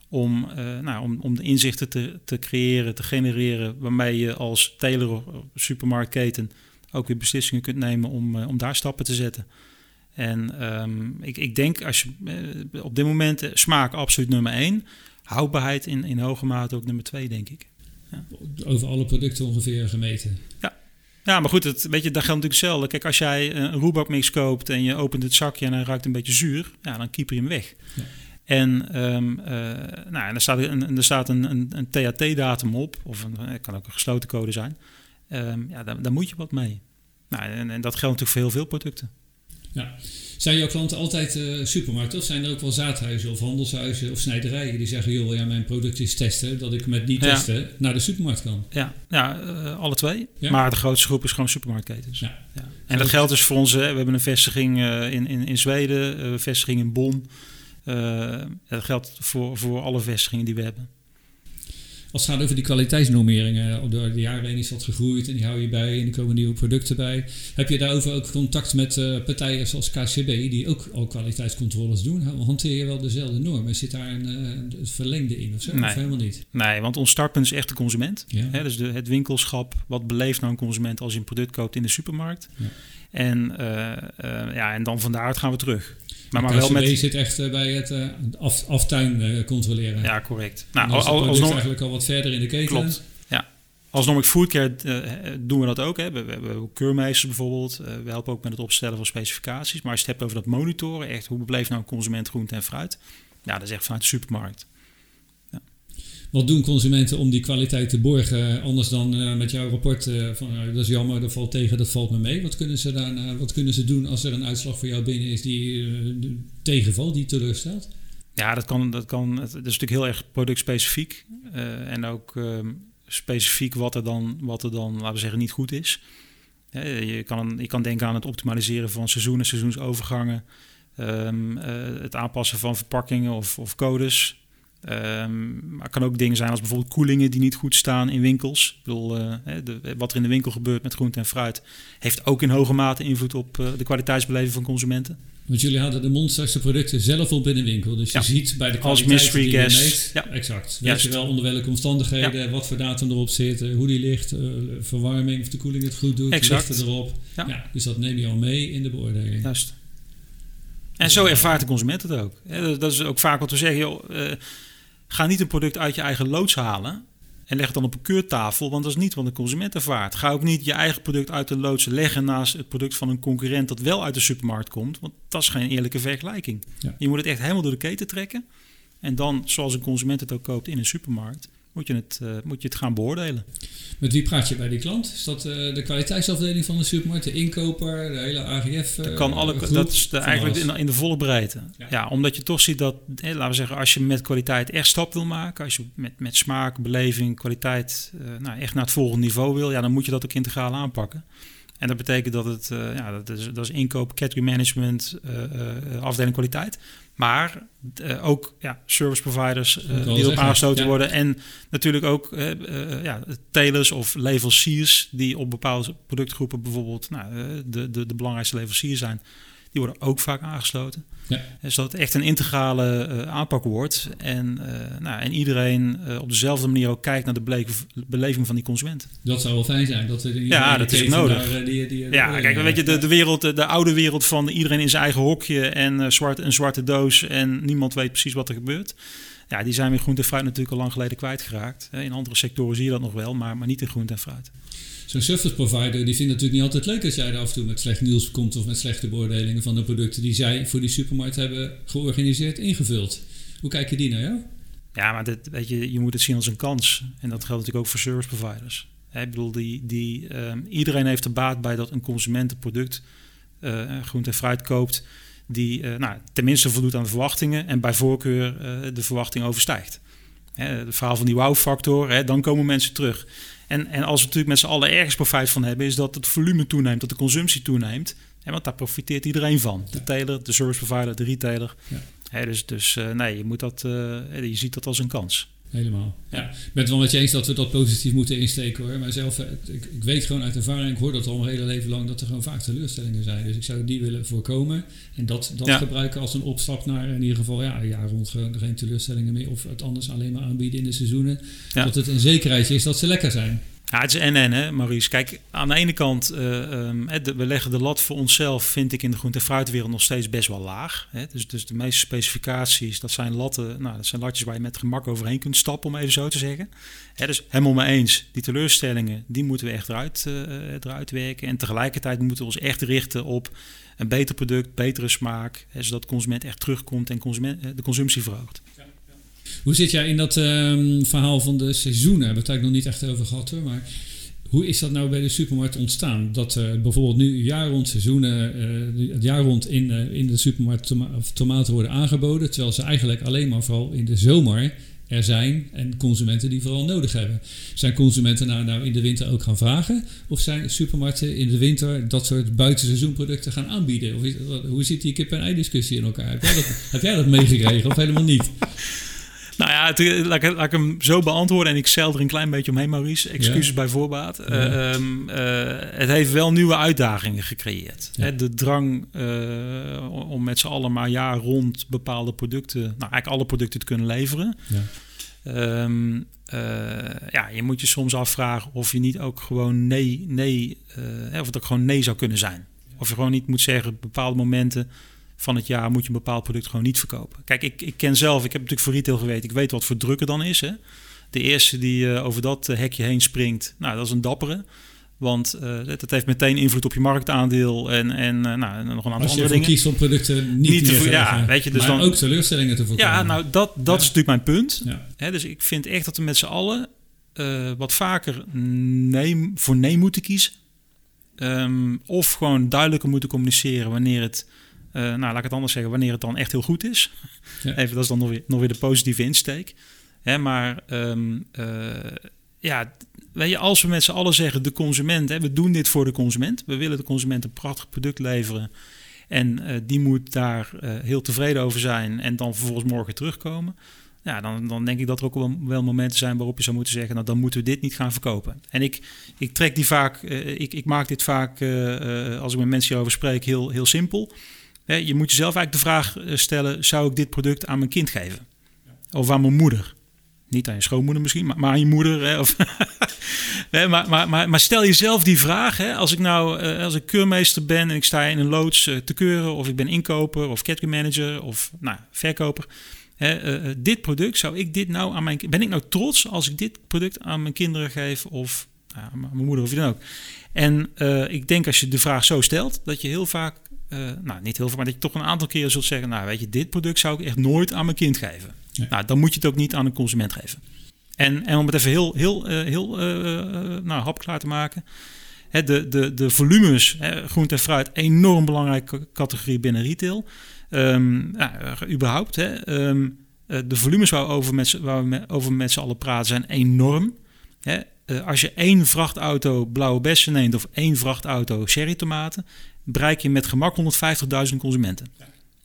Om, nou, om, om de inzichten te, te creëren, te genereren. Waarmee je als teler of supermarktketen ook weer beslissingen kunt nemen om, om daar stappen te zetten. En um, ik, ik denk als je op dit moment smaak absoluut nummer één. Houdbaarheid in, in hoge mate ook nummer twee, denk ik. Ja. Over alle producten ongeveer gemeten. Ja. Ja, maar goed, het, weet je, dat geldt natuurlijk hetzelfde. Kijk, als jij een roerbakmix koopt en je opent het zakje en hij ruikt een beetje zuur, ja, dan keeper je hem weg. Ja. En, um, uh, nou, en er staat een, er staat een, een, een THT-datum op, of een, het kan ook een gesloten code zijn. Um, ja, daar, daar, moet je wat mee. Nou, en, en, dat geldt natuurlijk voor heel veel producten. Ja. Zijn jouw klanten altijd uh, supermarkten of zijn er ook wel zaadhuizen of handelshuizen of snijderijen die zeggen, joh, ja, mijn product is testen, dat ik met die testen naar de supermarkt kan? Ja, ja uh, alle twee. Ja. Maar de grootste groep is gewoon supermarktketens. Ja. ja. En dat geldt dus voor ons. We hebben een vestiging uh, in, in, in Zweden, een vestiging in Bonn. Dat geldt voor, voor alle vestigingen die we hebben. Als het gaat over die kwaliteitsnormeringen, door de jaren heen is dat gegroeid en die hou je bij en er komen nieuwe producten bij. Heb je daarover ook contact met uh, partijen zoals KCB, die ook al kwaliteitscontroles doen? Hanteer je wel dezelfde normen? Zit daar een, uh, een verlengde in of zo? Nee. Of helemaal niet? Nee, want ons startpunt is echt de consument. Ja. Dus de, het winkelschap, wat beleeft nou een consument als je een product koopt in de supermarkt. Ja. En, uh, ja, en dan van daaruit gaan we terug. Maar, maar wel met... zit echt eh, bij het eh, af, aftuin eh, controleren. Ja, correct. Nou, Nou, als het al- product alsnog, eigenlijk al wat verder in de keten. Klopt. Ja. Als Normic Food Care eh, doen we dat ook. Hè. We, we hebben keurmeesters bijvoorbeeld. We helpen ook met het opstellen van specificaties. Maar als je het hebt over dat monitoren, echt hoe beleeft nou een consument groente en fruit? Ja, dat is echt vanuit de supermarkt. Wat doen consumenten om die kwaliteit te borgen? Anders dan eh, met jouw rapport eh, van eh, dat is jammer, dat valt tegen, dat valt me mee. Wat kunnen ze, daarna, wat kunnen ze doen als er een uitslag voor jou binnen is die tegenvalt, die teleurstelt? Ja, dat kan, dat kan. Het is natuurlijk heel erg productspecifiek. En ook ehm, specifiek wat er, dan, wat er dan, laten we zeggen, niet goed is. Je, kan, je kan denken aan het optimaliseren van seizoenen, seizoensovergangen. ehm, eh, het aanpassen van verpakkingen of, of codes. Ehm, maar het kan ook dingen zijn als bijvoorbeeld koelingen die niet goed staan in winkels. Ik bedoel, eh, de, wat er in de winkel gebeurt met groente en fruit... heeft ook in hoge mate invloed op eh, de kwaliteitsbeleving van consumenten. Want jullie hadden de monsterste producten zelf op in de winkel. Dus je Ja. ziet bij de Als kwaliteit mystery die je guest. meet, Ja. exact. Weet Juist. je wel onder welke omstandigheden, wat voor datum erop zit, eh, hoe die ligt, verwarming, of de koeling het goed doet, Exact. lichten erop. Ja. Dus dat neem je al mee in de beoordeling. Juist. En zo ervaart de consument het ook. Dat- is ook vaak wat we zeggen. Joh, ga niet een product uit je eigen loods halen en leg het dan op een keurtafel, want dat is niet wat de consument ervaart. Ga ook niet je eigen product uit de loods leggen naast het product van een concurrent dat wel uit de supermarkt komt, want dat is geen eerlijke vergelijking. Ja. Je moet het echt helemaal door de keten trekken en dan, zoals een consument het ook koopt in een supermarkt, moet je het, eh, moet je het gaan beoordelen. Met wie praat je bij die klant? Is dat eh, de kwaliteitsafdeling van de supermarkt, de inkoper, de hele AGF? eh, Dat kan alle, groep? dat is de, eigenlijk in, in de volle breedte. Ja. Ja. omdat je toch ziet dat, laten we zeggen, als je met kwaliteit echt stap wil maken, als je met, met smaak, beleving, kwaliteit eh, nou, echt naar het volgende niveau wil, ja, dan moet je dat ook integraal aanpakken. En dat betekent dat het, eh, ja, dat is, dat is inkoop, category management, eh, eh, afdeling kwaliteit. Maar eh, ook ja, service providers eh, die erop aangesloten ja. worden. En natuurlijk ook eh, ja, telers of leveranciers die op bepaalde productgroepen bijvoorbeeld nou, de, de, de belangrijkste leveranciers zijn. Die worden ook vaak aangesloten. Ja. Dus dat het echt een integrale eh, aanpak wordt. En, eh, nou, en iedereen eh, op dezelfde manier ook kijkt naar de beleving van die consument. Dat zou wel fijn zijn. Dat we Ja, dat is nodig. daar, die, die, Ja, kijk, weet je, de, de, wereld, de, de oude wereld van iedereen in zijn eigen hokje en zwart, een zwarte doos en niemand weet precies wat er gebeurt. Ja, die zijn we in groente en fruit natuurlijk al lang geleden kwijtgeraakt. In andere sectoren zie je dat nog wel, maar, maar niet in groente en fruit. Zo'n service provider die vindt het natuurlijk niet altijd leuk als jij er af en toe met slecht nieuws komt of met slechte beoordelingen van de producten die zij voor die supermarkt hebben georganiseerd, ingevuld. Hoe kijken die naar jou? Ja, maar dit, weet je, je moet het zien als een kans. En dat geldt natuurlijk ook voor service providers. Ik bedoel, die, die, ehm, iedereen heeft er baat bij dat een consument een product, eh groente en fruit koopt, die eh, nou, tenminste voldoet aan de verwachtingen en bij voorkeur eh, de verwachting overstijgt. Hè, het verhaal van die wow-factor, dan komen mensen terug. En, en als we natuurlijk met z'n allen ergens profijt van hebben, is dat het volume toeneemt, dat de consumptie toeneemt. Hè, want daar profiteert iedereen van. De teler, de service provider, de retailer. Ja. Hè, dus dus eh, nee, je, moet dat, je ziet dat als een kans. Helemaal. Ja. Ik ben het wel met je eens dat we dat positief moeten insteken hoor. Maar zelf, ik, ik weet gewoon uit ervaring, ik hoor dat al mijn hele leven lang, dat er gewoon vaak teleurstellingen zijn. Dus ik zou die willen voorkomen. En dat, dat Ja. gebruiken als een opstap naar in ieder geval ja, een jaar rond gewoon geen teleurstellingen meer. Of het anders alleen maar aanbieden in de seizoenen. Ja. Dat het een zekerheid is dat ze lekker zijn. Ja, het is en-en, hè, Maurice. Kijk, aan de ene kant, eh, de- we leggen de lat voor onszelf, vind ik, in de groente- en fruitwereld nog steeds best wel laag. Hè. Dus, dus de meeste specificaties, dat zijn latten, nou, dat zijn latjes waar je met gemak overheen kunt stappen, om even zo te zeggen. Hè, dus helemaal mee eens, die teleurstellingen, die moeten we echt eruit, eh, eruit werken. En tegelijkertijd moeten we ons echt richten op een beter product, betere smaak, hè, zodat consument echt terugkomt en consument, eh, de consumptie verhoogt. Hoe zit jij in dat ehm, verhaal van de seizoenen? Daar hebben we het eigenlijk nog niet echt over gehad hoor. Maar hoe is dat nou bij de supermarkt ontstaan? Dat er bijvoorbeeld nu jaar rond seizoenen, eh, het jaar rond in, eh, in de supermarkt toma- tomaten worden aangeboden. Terwijl ze eigenlijk alleen maar vooral in de zomer er zijn en consumenten die vooral nodig hebben. Zijn consumenten nou, nou in de winter ook gaan vragen? Of zijn supermarkten in de winter dat soort buitenseizoenproducten gaan aanbieden? Of hoe zit die kip en ei discussie in elkaar? Heb jij dat, heb jij dat meegekregen of helemaal niet? Nou ja, het, laat, ik, laat ik hem zo beantwoorden en ik zeil er een klein beetje omheen, Maurice. Excuses Ja. bij voorbaat. Eh, Ja. ehm, eh, het heeft wel nieuwe uitdagingen gecreëerd. Ja. Hè, de drang eh, om met z'n allen maar jaar rond bepaalde producten, nou eigenlijk alle producten te kunnen leveren. Ja. Ehm, eh, ja, je moet je soms afvragen of je niet ook gewoon nee, nee, of het ook gewoon nee zou kunnen zijn. Of je gewoon niet moet zeggen op bepaalde momenten, van het jaar moet je een bepaald product gewoon niet verkopen. Kijk, ik, ik ken zelf, ik heb natuurlijk voor retail gewerkt, ik weet wat voor drukken dan is. Hè. De eerste die uh, over dat hekje heen springt, nou, dat is een dappere. Want uh, dat heeft meteen invloed op je marktaandeel en, en uh, nou, nog een aantal andere dingen. kiest om producten niet, niet te ja, weet je, dus maar dan, ook teleurstellingen te voorkomen. Ja, nou dat, dat Ja. is natuurlijk mijn punt. Ja. Hè, dus ik vind echt dat we met z'n allen eh, wat vaker nee, voor nee moeten kiezen. Ehm, of gewoon duidelijker moeten communiceren wanneer het, eh, nou laat ik het anders zeggen, wanneer het dan echt heel goed is. Ja. [laughs] Even, dat is dan nog weer, nog weer de positieve insteek. Hè, maar ehm, eh, ja, weet je, als we met z'n allen zeggen, de consument, hè, we doen dit voor de consument. We willen de consument een prachtig product leveren. En eh, die moet daar heel tevreden over zijn en dan vervolgens morgen terugkomen. Ja, dan, dan denk ik dat er ook wel, wel momenten zijn waarop je zou moeten zeggen, nou dan moeten we dit niet gaan verkopen. En ik, ik trek die vaak, ik, ik maak dit vaak, als ik met mensen hierover spreek, heel, heel simpel. Je moet jezelf eigenlijk de vraag eh, stellen, zou ik dit product aan mijn kind geven? Of aan mijn moeder? Niet aan je schoonmoeder misschien, maar, aan je moeder. Hè, of [laughs] Nee, maar, maar, maar, stel jezelf die vraag. Hè, als ik nou eh, als ik keurmeester ben en ik sta in een loods eh, te keuren, of ik ben inkoper of category manager of nou, verkoper. Hè, dit product, zou ik dit nou aan mijn Ben ik nou trots als ik dit product aan mijn kinderen geef of nou, aan mijn moeder of wie dan ook? En ik denk als je de vraag zo stelt, dat je heel vaak, eh, nou niet heel vaak, maar dat je toch een aantal keren zult zeggen: Nou, weet je, dit product zou ik echt nooit aan mijn kind geven. Ja. Nou, dan moet je het ook niet aan een consument geven. En, en om het even heel, heel, eh, heel eh, nou, hapklaar te maken. Hè, de, de, de volumes, hè, groente en fruit, enorm belangrijke categorie binnen retail. Ehm, nou, überhaupt. Hè, ehm, eh, de volumes waar we over met, z'n- waar we met, over met z'n allen praten zijn enorm. Hè, als je één vrachtauto blauwe bessen neemt of één vrachtauto cherrytomaten, bereik je met gemak 150.000 consumenten.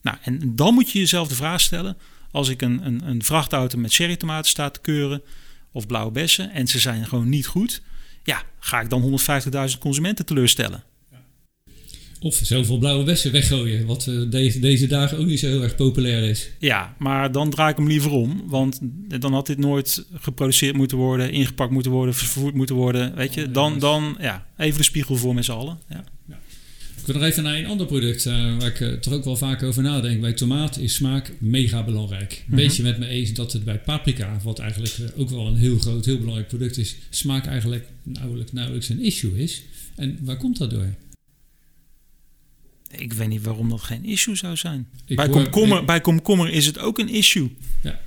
Nou, en dan moet je jezelf de vraag stellen: als ik een, een, een vrachtauto met cherrytomaten sta te keuren of blauwe bessen en ze zijn gewoon niet goed, ja, ga ik dan 150.000 consumenten teleurstellen? Of zoveel blauwe bessen weggooien, wat eh, deze, deze dagen ook niet zo heel erg populair is. Ja, maar dan draai ik hem liever om, want dan had dit nooit geproduceerd moeten worden, ingepakt moeten worden, vervoerd moeten worden. Weet je, dan, dan ja, even de spiegel voor met z'n allen. Ja. Ik wil nog even naar een ander product eh, waar ik eh, toch ook wel vaak over nadenk. Bij tomaat is smaak mega belangrijk. Mhm. Beetje met me eens dat het bij paprika, wat eigenlijk eh, ook wel een heel groot, heel belangrijk product is, smaak eigenlijk nauwelijks, nauwelijks een issue is. En waar komt dat door? Ik weet niet waarom dat geen issue zou zijn. Ik bij, hoor- komkommer, ik- bij komkommer is het ook een issue. Ja.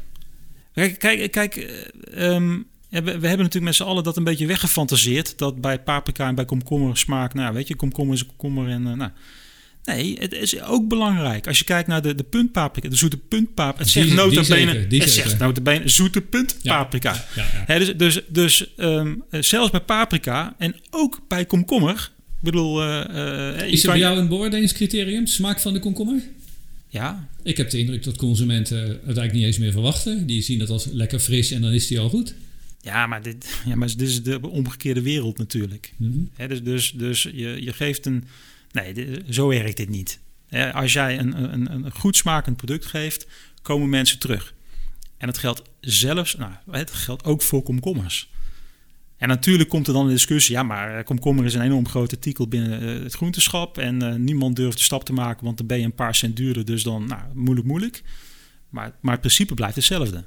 Kijk, kijk, kijk eh, ehm, ja, we, we hebben natuurlijk met z'n allen dat een beetje weggefantaseerd. Dat bij paprika en bij komkommer smaak, nou weet je, komkommer is een komkommer. En, eh, nou. Nee, het is ook belangrijk. Als je kijkt naar de, de puntpaprika, de zoete puntpaprika. Het zegt die nota zeker, bene, die het zeker. zegt notabene zoete puntpaprika. Ja, dus dus, dus ehm, eh, zelfs bij paprika en ook bij komkommer. Ik bedoel, eh, eh, Is er bij jou een beoordelingscriterium, smaak van de komkommer? Ja, Ik heb de indruk dat consumenten het eigenlijk niet eens meer verwachten. Die zien dat als lekker fris en dan is die al goed. Ja, maar dit, [laughs] ja, maar dit is de omgekeerde wereld natuurlijk. Mhm. Dus dus, dus je, je geeft een... Nee, zo werkt dit niet. Als jij een, een, een goed smakend product geeft, komen mensen terug. En dat geldt zelfs... Nou, het geldt ook voor komkommers. En natuurlijk komt er dan een discussie... Ja, maar komkommer is een enorm groot artikel binnen eh, het groenteschap... en eh, niemand durft de stap te maken... want dan ben je een paar cent duurder... dus dan, nou, moeilijk, moeilijk. Maar, maar het principe blijft hetzelfde.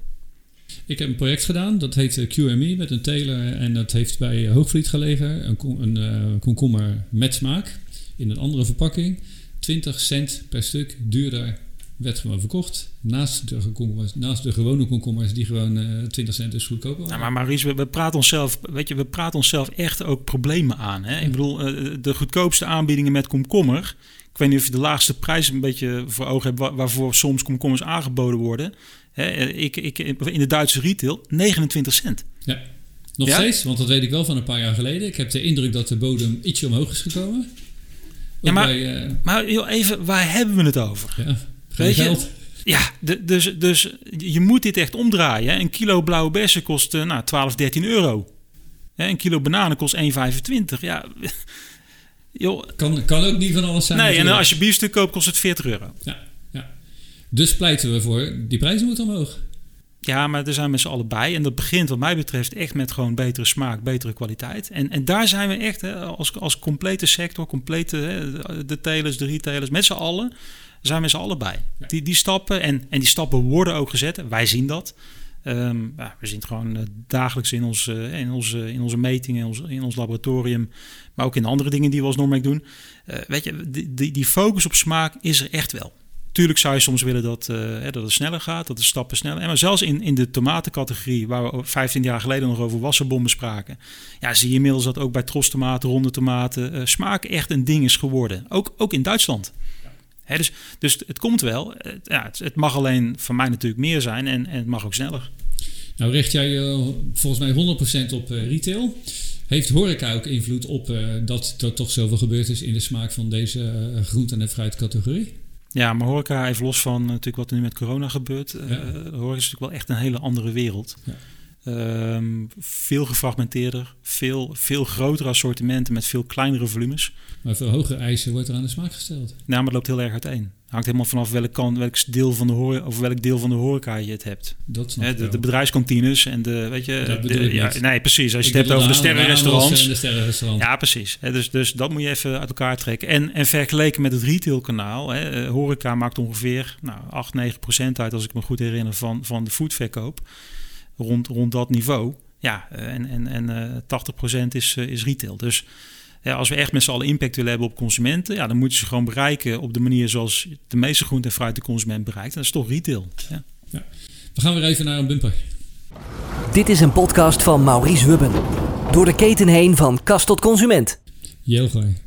Ik heb een project gedaan, dat heet eh, QME met een teler. En dat heeft bij eh, Hoogvliet gelegen. Een, een eh, komkommer met smaak in een andere verpakking. 20 cent per stuk duurder werd gewoon verkocht. Naast de, komkommers, naast de gewone komkommers die gewoon eh 20 cent is goedkoper waren. Nou, maar Maurice, we, we praten onszelf, weet je, we praten onszelf echt ook problemen aan. Hè? Ik bedoel, de goedkoopste aanbiedingen met komkommer. Ik weet niet of je de laagste prijs een beetje voor ogen hebt wa- waarvoor soms komkommers aangeboden worden. Hè, ik, ik, in de Duitse retail 29 cent. Ja. Nog Ja? steeds, want dat weet ik wel van een paar jaar geleden. Ik heb de indruk dat de bodem ietsje omhoog is gekomen. Ja, maar- bij, eh, Maar joh, even, waar hebben we het over? ja, je- geld. Ja, de- dus, dus je moet dit echt omdraaien. Een kilo blauwe bessen kost eh, nou, 12, 13 euro. Een kilo bananen kost 1,25. Ja, [laughs] joh, Kan, kan ook niet van alles zijn. nee, en als je biefstuk koopt kost het 40 euro. Ja. Dus pleiten we voor, die prijzen moeten omhoog. Ja, maar er zijn met z'n allen bij. En dat begint wat mij betreft echt met gewoon betere smaak, betere kwaliteit. En, en daar zijn we echt hè, als, als complete sector, complete hè, de telers, de retailers, met z'n allen. zijn we z'n allen bij. Die, die stappen, en, en die stappen worden ook gezet. Wij zien dat. Ehm, ja, we zien het gewoon eh, dagelijks in, ons, uh, in, onze, in onze metingen, in ons, in ons laboratorium, maar ook in andere dingen die we als Normac doen. Uh, weet je, die, die, die, focus op smaak is er echt wel. Tuurlijk zou je soms willen dat, dat het sneller gaat, dat de stappen sneller. Maar zelfs in, in de tomatencategorie, waar we 15 jaar geleden nog over wassenbommen spraken, ja, zie je inmiddels dat ook bij tomaten, ronde tomaten, smaak echt een ding is geworden. Ook, ook in Duitsland. Hè, dus, dus het komt wel. ja, het, het, mag alleen van mij natuurlijk meer zijn en, en het mag ook sneller. Nou richt jij uh, volgens mij 100% op retail. Heeft horeca ook invloed op dat er toch zoveel gebeurd is in de smaak van deze groenten- en fruitcategorie? Ja, maar horeca, even los van natuurlijk wat er nu met corona gebeurt. Ja. horeca is natuurlijk wel echt een hele andere wereld. Ja. Um, veel gefragmenteerder, veel, veel grotere assortimenten met veel kleinere volumes. Maar veel hogere eisen wordt er aan de smaak gesteld. Nou, maar het loopt heel erg uiteen. Hangt helemaal vanaf welk, kan, welk, deel van de horeca, of welk deel van de horeca je het hebt. Dat He, de, de, bedrijfskantines en de, weet je... De, ja, nee, precies. Als je ik het hebt over de sterrenrestaurants. De sterrenrestaurant. Ja, precies. He, dus, dus dat moet je even uit elkaar trekken. En, en vergeleken met het retailkanaal, he, horeca maakt ongeveer nou, 8, 9 procent uit, als ik me goed herinner, van, van de foodverkoop rond, rond dat niveau. Ja, en, en, en uh, 80% is, uh, is retail. Dus ja, als we echt met z'n allen impact willen hebben op consumenten, ja, dan moeten ze gewoon bereiken op de manier zoals de meeste groente en fruit de consument bereikt. En dat is toch retail. Ja. ja. We gaan weer even naar een bumper. Dit is een podcast van Maurice Hubben. Door de keten heen van kast tot consument. Jelgooi.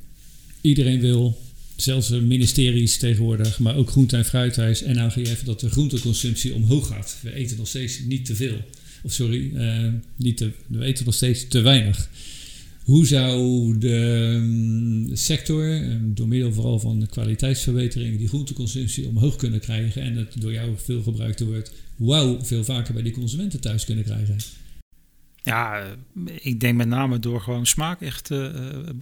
Iedereen wil, zelfs de ministeries tegenwoordig, maar ook groente- en fruithuis en AGF, dat de groenteconsumptie omhoog gaat. We eten nog steeds niet te veel. Of sorry, uh, niet te, we eten nog steeds te weinig. Hoe zou de sector, door middel vooral van de kwaliteitsverbeteringen, die groenteconsumptie omhoog kunnen krijgen en het door jou veel gebruikte woord wauw veel vaker bij die consumenten thuis kunnen krijgen? Ja, ik denk met name door gewoon smaak echt uh,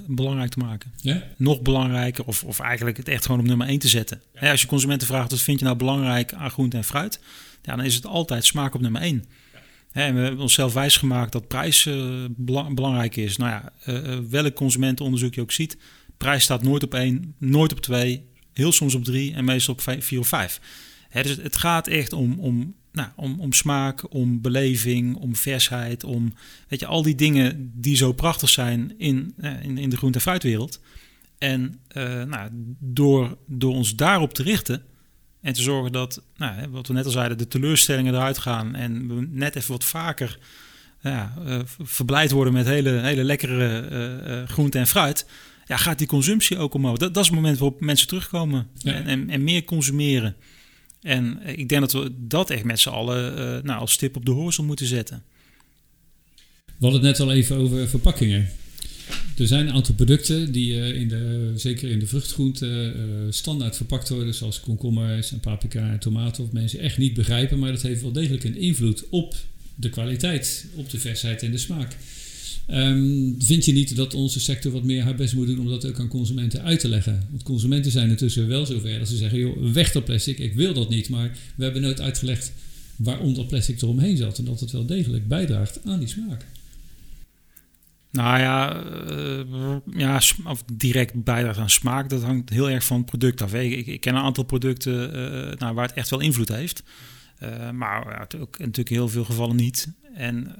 belangrijk te maken. Ja? Nog belangrijker, of, of eigenlijk het echt gewoon op nummer 1 te zetten. Ja. als je consumenten vraagt, wat vind je nou belangrijk aan groente en fruit? Ja, dan is het altijd smaak op nummer 1. En we hebben onszelf wijsgemaakt dat prijs uh, belangrijk is. Nou ja, uh, welk consumentenonderzoek je ook ziet, prijs staat nooit op één, nooit op twee, heel soms op drie en meestal op vier of vijf. Dus het gaat echt om, om, nou, om, om smaak, om beleving, om versheid, om weet je, al die dingen die zo prachtig zijn in, in, in de groente- en fruitwereld. En nou, door, door ons daarop te richten, en te zorgen dat, nou, wat we net al zeiden, de teleurstellingen eruit gaan. En we net even wat vaker ja, uh, verblijd worden met hele, hele lekkere uh, uh, groente en fruit. Ja, gaat die consumptie ook omhoog. Dat, dat is het moment waarop mensen terugkomen ja. en, en, en, meer consumeren. En ik denk dat we dat echt met z'n allen nou, als stip op de horizon moeten zetten. We hadden het net al even over verpakkingen. Er zijn een aantal producten die uh, in de, zeker in de vruchtgroente uh, standaard verpakt worden, zoals komkommers en paprika en tomaten, of mensen echt niet begrijpen, maar dat heeft wel degelijk een invloed op de kwaliteit, op de versheid en de smaak. Um, vind je niet dat onze sector wat meer haar best moet doen om dat ook aan consumenten uit te leggen? Want consumenten zijn intussen wel zover dat ze zeggen: joh, weg dat plastic, ik wil dat niet. Maar we hebben nooit uitgelegd waarom dat plastic eromheen zat en dat het wel degelijk bijdraagt aan die smaak. Nou ja, uh, ja, of direct bijdrage aan smaak, dat hangt heel erg van het product af. Ik, ik, ken een aantal producten uh, nou, waar het echt wel invloed heeft. Maar ook natuurlijk in heel veel gevallen niet. En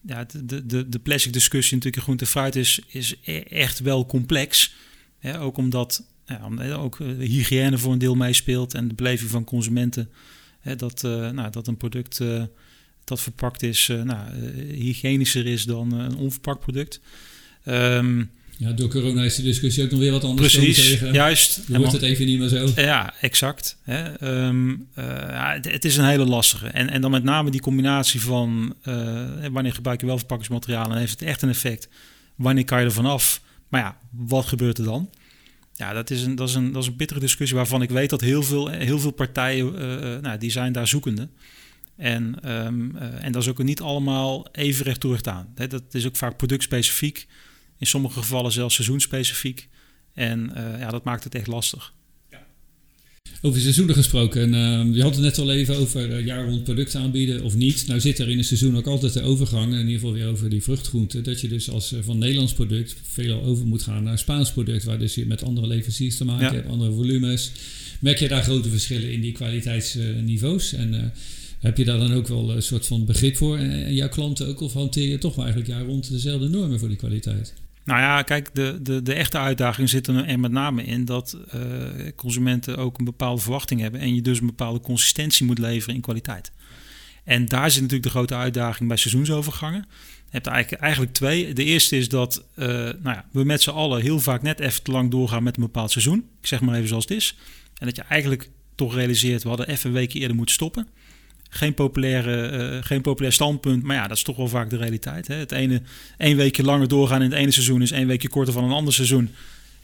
ja, de, de, de plastic discussie natuurlijk groente en fruit is, is e-, echt wel complex. Ook omdat ja, ook hygiëne voor een deel meespeelt en de beleving van consumenten. Hè, dat, nou, dat een product dat verpakt is, uh, nou, uh, hygiënischer is dan uh, een onverpakt product. Um, ja, door corona is de discussie ook nog weer wat anders. Precies, tegen. juist. Dan wordt het even niet meer zo. Ja, exact. Hè. Um, ja, het, het, is een hele lastige. En, en dan met name die combinatie van wanneer gebruik je wel verpakkingsmateriaal en heeft het echt een effect. Wanneer kan je er vanaf? Maar ja, wat gebeurt er dan? Ja, dat is een, dat is een, dat is een bittere discussie waarvan ik weet dat heel veel, heel veel partijen, nou, die zijn daar zoekende. En, um, uh, en dat is ook niet allemaal even recht toe aan. Dat is ook vaak productspecifiek. In sommige gevallen zelfs seizoensspecifiek. En uh, ja, dat maakt het echt lastig. Ja. Over seizoenen gesproken, uh, je had het net al even over uh, jaar rond producten aanbieden of niet. Nou zit er in een seizoen ook altijd de overgang, in ieder geval weer over die vruchtgroenten, dat je dus als van Nederlands product veel over moet gaan naar Spaans product, waar dus je met andere leveranciers te maken ja. hebt, andere volumes. Merk je daar grote verschillen in die kwaliteitsniveaus? en heb je daar dan ook wel een soort van begrip voor? En, jouw klanten ook, of hanteer je toch wel eigenlijk jaar rond dezelfde normen voor die kwaliteit? Nou ja, kijk, de, de, de echte uitdaging zit er met name in dat uh, consumenten ook een bepaalde verwachting hebben en je dus een bepaalde consistentie moet leveren in kwaliteit. En daar zit natuurlijk de grote uitdaging bij seizoensovergangen. Je hebt eigenlijk, eigenlijk twee. De eerste is dat uh, nou ja, we met z'n allen heel vaak net even te lang doorgaan met een bepaald seizoen. Ik zeg maar even zoals het is. En dat je eigenlijk toch realiseert, we hadden even een weekje eerder moeten stoppen. Geen, populaire, uh, geen populair standpunt, maar ja, dat is toch wel vaak de realiteit. Hè? Het ene één weekje langer doorgaan in het ene seizoen is één weekje korter van een ander seizoen.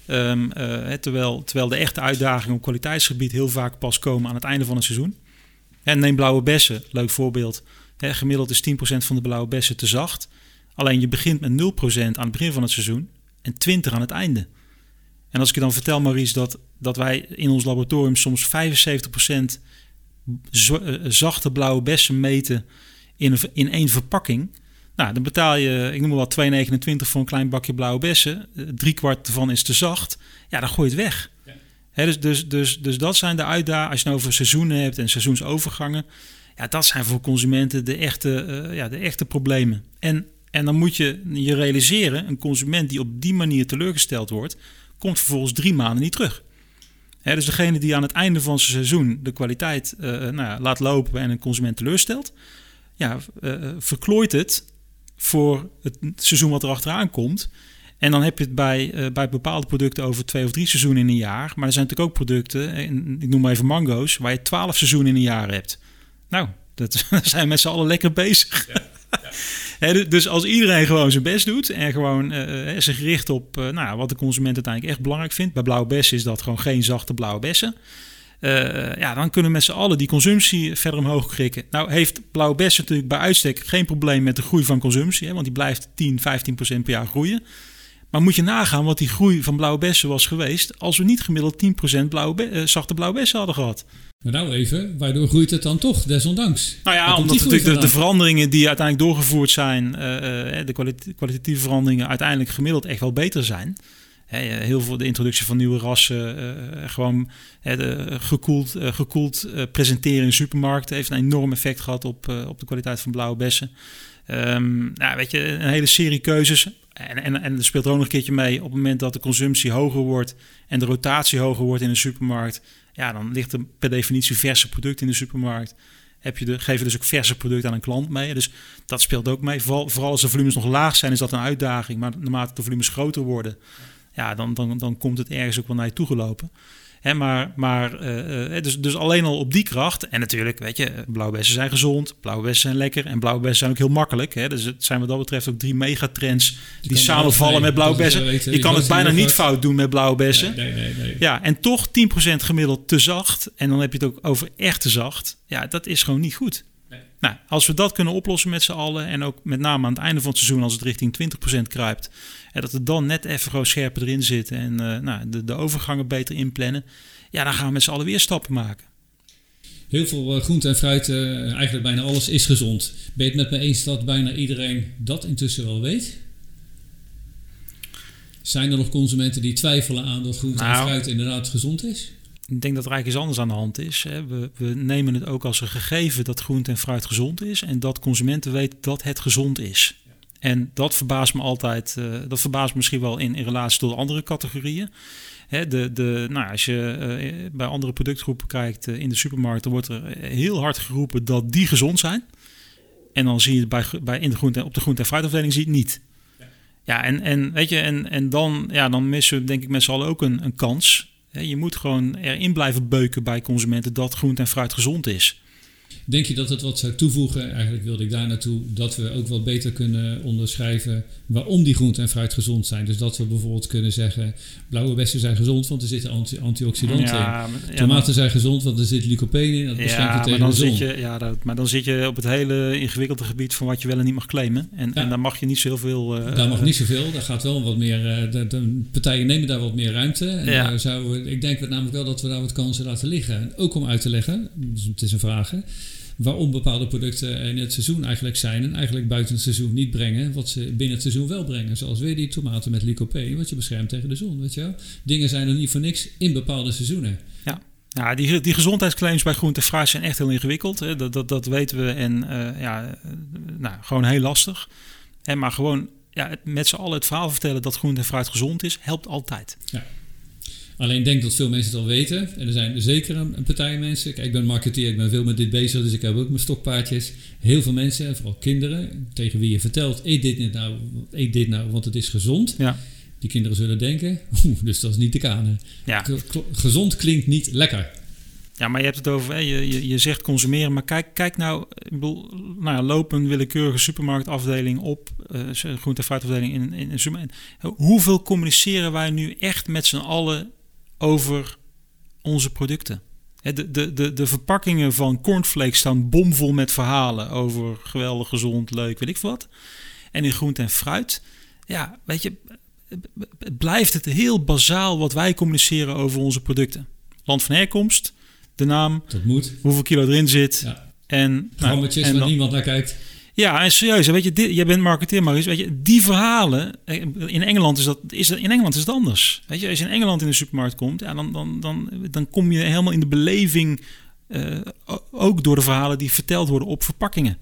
Um, uh, terwijl, terwijl de echte uitdagingen op kwaliteitsgebied heel vaak pas komen aan het einde van het seizoen. En neem blauwe bessen, leuk voorbeeld. Gemiddeld is 10% van de blauwe bessen te zacht. Alleen je begint met 0% aan het begin van het seizoen en 20% aan het einde. En als ik je dan vertel, Maurice, dat, dat wij in ons laboratorium soms 75% eh, zachte blauwe bessen meten in, een, in één verpakking. Nou, dan betaal je, ik noem maar wat, 2,29 voor een klein bakje blauwe bessen. Eh, drie kwart ervan is te zacht. Ja, dan gooi je het weg. Ja. dus, dus, dus, dus dat zijn de uitdagingen. Als je het over seizoenen hebt en seizoensovergangen. Ja, dat zijn voor consumenten de echte, uh, ja, de echte problemen. En, en dan moet je je realiseren, een consument die op die manier teleurgesteld wordt, komt vervolgens drie maanden niet terug dus degene die aan het einde van zijn seizoen de kwaliteit uh, nou ja, laat lopen en een consument teleurstelt, ja, uh, verklooit het voor het seizoen wat er achteraan komt. En dan heb je het bij, bij bepaalde producten over twee of drie seizoenen in een jaar. Maar er zijn natuurlijk ook producten, ik noem maar even mango's, waar je twaalf seizoenen in een jaar hebt. Nou, dat [laughs] zijn met z'n allen lekker bezig. Ja. Dus als iedereen gewoon zijn best doet en gewoon uh, zich richt op uh, nou, wat de consument uiteindelijk echt belangrijk vindt. Bij blauwe bessen is dat gewoon geen zachte blauwe bessen. Ja, dan kunnen we met z'n allen die consumptie verder omhoog krikken. Nou heeft blauwe bessen natuurlijk bij uitstek geen probleem met de groei van consumptie. Hè, want die blijft 10, 15 procent per jaar groeien. Maar moet je nagaan wat die groei van blauwe bessen was geweest... als we niet gemiddeld 10% blauwe zachte blauwe bessen hadden gehad. Maar nou even, waardoor groeit het dan toch, desondanks? Nou ja, omdat natuurlijk de, de, veranderingen die uiteindelijk doorgevoerd zijn, uh, de kwalitatieve veranderingen uiteindelijk gemiddeld echt wel beter zijn. heel veel de introductie van nieuwe rassen, uh, gewoon de gekoeld, gekoeld presenteren in supermarkten heeft een enorm effect gehad op, op de kwaliteit van blauwe bessen. Um, nou, weet je, een hele serie keuzes. En, en, en er speelt er ook nog een keertje mee op het moment dat de consumptie hoger wordt en de rotatie hoger wordt in de supermarkt ja, dan ligt er per definitie verse product in de supermarkt. Heb je de, geef je dus ook verse product aan een klant mee. Dus dat speelt ook mee. Vooral, vooral als de volumes nog laag zijn, is dat een uitdaging. Maar naarmate de volumes groter worden, ja, dan, dan, dan komt het ergens ook wel naar je toe gelopen. Hè, maar maar uh, dus, dus alleen al op die kracht. En natuurlijk, weet je, blauwe bessen zijn gezond, blauwe bessen zijn lekker en blauwe bessen zijn ook heel makkelijk. Hè. Dus het zijn wat dat betreft ook drie megatrends die samenvallen met blauwe bessen. Je kan het bijna niet fout doen met blauwe bessen. Nee, nee, nee, ja, en toch 10% gemiddeld te zacht. En dan heb je het ook over echt te zacht. Ja, dat is gewoon niet goed. Nou, als we dat kunnen oplossen met z'n allen en ook met name aan het einde van het seizoen als het richting 20% kruipt, en dat het dan net even gewoon scherper erin zit en uh, nou, de, de overgangen beter inplannen, ja, dan gaan we met z'n allen weer stappen maken. Heel veel uh, groente en fruit, uh, eigenlijk bijna alles is gezond. Ben je het met me eens dat bijna iedereen dat intussen wel weet? Zijn er nog consumenten die twijfelen aan dat groente nou, en fruit inderdaad gezond is? Ik denk dat er eigenlijk iets anders aan de hand is. We, we, nemen het ook als een gegeven dat groente en fruit gezond is. En dat consumenten weten dat het gezond is. En dat verbaast me altijd. Uh, dat verbaast me misschien wel in, in relatie tot andere categorieën. Hè, de, de, nou, als je uh, bij andere productgroepen kijkt uh, in de supermarkt, dan wordt er heel hard geroepen dat die gezond zijn. En dan zie je het bij, bij in de groente, op de groente- en fruitafdeling zie je het niet. Ja, ja en, en, weet je, en, en dan, ja, dan missen we denk ik met z'n allen ook een, een kans je moet gewoon erin blijven beuken bij consumenten dat groente en fruit gezond is. Denk je dat het wat zou toevoegen? Eigenlijk wilde ik daar naartoe dat we ook wat beter kunnen onderschrijven waarom die groenten en fruit gezond zijn. Dus dat we bijvoorbeeld kunnen zeggen: blauwe bessen zijn gezond, want er zitten anti antioxidanten Ja, in. ja, Tomaten zijn gezond, want er zit lycopene in. Dat beschermt maar dan, de zon. zit je, ja dat, maar dan zit je op het hele ingewikkelde gebied van wat je wel en niet mag claimen. En, Ja. en daar mag je niet zoveel... eh, Daar mag niet zoveel, daar gaat wel wat meer. eh, de, de partijen nemen daar wat meer ruimte. En Ja. daar zouden we- ik denk namelijk wel dat we daar wat kansen laten liggen. En ook om uit te leggen, dus het is een vraag, hè, waarom bepaalde producten in het seizoen eigenlijk zijn en eigenlijk buiten het seizoen niet brengen, wat ze binnen het seizoen wel brengen. Zoals weer die tomaten met lycopene, wat je beschermt tegen de zon. Weet je wel? Dingen zijn er niet voor niks in bepaalde seizoenen. Ja, die, die gezondheidsclaims bij groente en fruit zijn echt heel ingewikkeld. Hè. Dat, dat, dat weten we. En eh, ja, eh, nou, gewoon heel lastig. En maar gewoon ja, met z'n allen het verhaal vertellen dat groente en fruit gezond is, helpt altijd. Alleen denk dat veel mensen het al weten. En er zijn zeker een, een partij mensen. Kijk, ik ben marketeer, ik ben veel met dit bezig, dus ik heb ook mijn stokpaardjes. Heel veel mensen, en vooral kinderen, tegen wie je vertelt: eet dit, niet nou, eet dit nou, want het is gezond. Ja. Die kinderen zullen denken: oeh, dus dat is niet de kanen. Ja, Gezond klinkt niet lekker. ja maar je hebt het over, hè, je, je, je zegt consumeren, maar kijk, kijk nou, ik bedoel, nou ja, loop een willekeurige supermarktafdeling op, eh, groente- en fruitafdeling in, in een supermarkt. Hoeveel communiceren wij nu echt met z'n allen over onze producten? De, de, de, de verpakkingen van cornflakes staan bomvol met verhalen over geweldig, gezond, leuk, weet ik veel wat. En in groente en fruit, ja, weet je, het blijft het heel bazaal wat wij communiceren over onze producten. Land van herkomst, de naam, Dat moet. hoeveel kilo erin zit. Ja. En, nou, en waar dan- niemand naar kijkt. Ja, en serieus, weet je, jij bent marketeer, Maurice, weet je, die verhalen, eh, in Engeland is dat, is dat, in Engeland is het anders. Weet je, als je in Engeland in de supermarkt komt, ja, dan, dan, dan, dan kom je helemaal in de beleving, eh, ook door de verhalen die verteld worden op verpakkingen.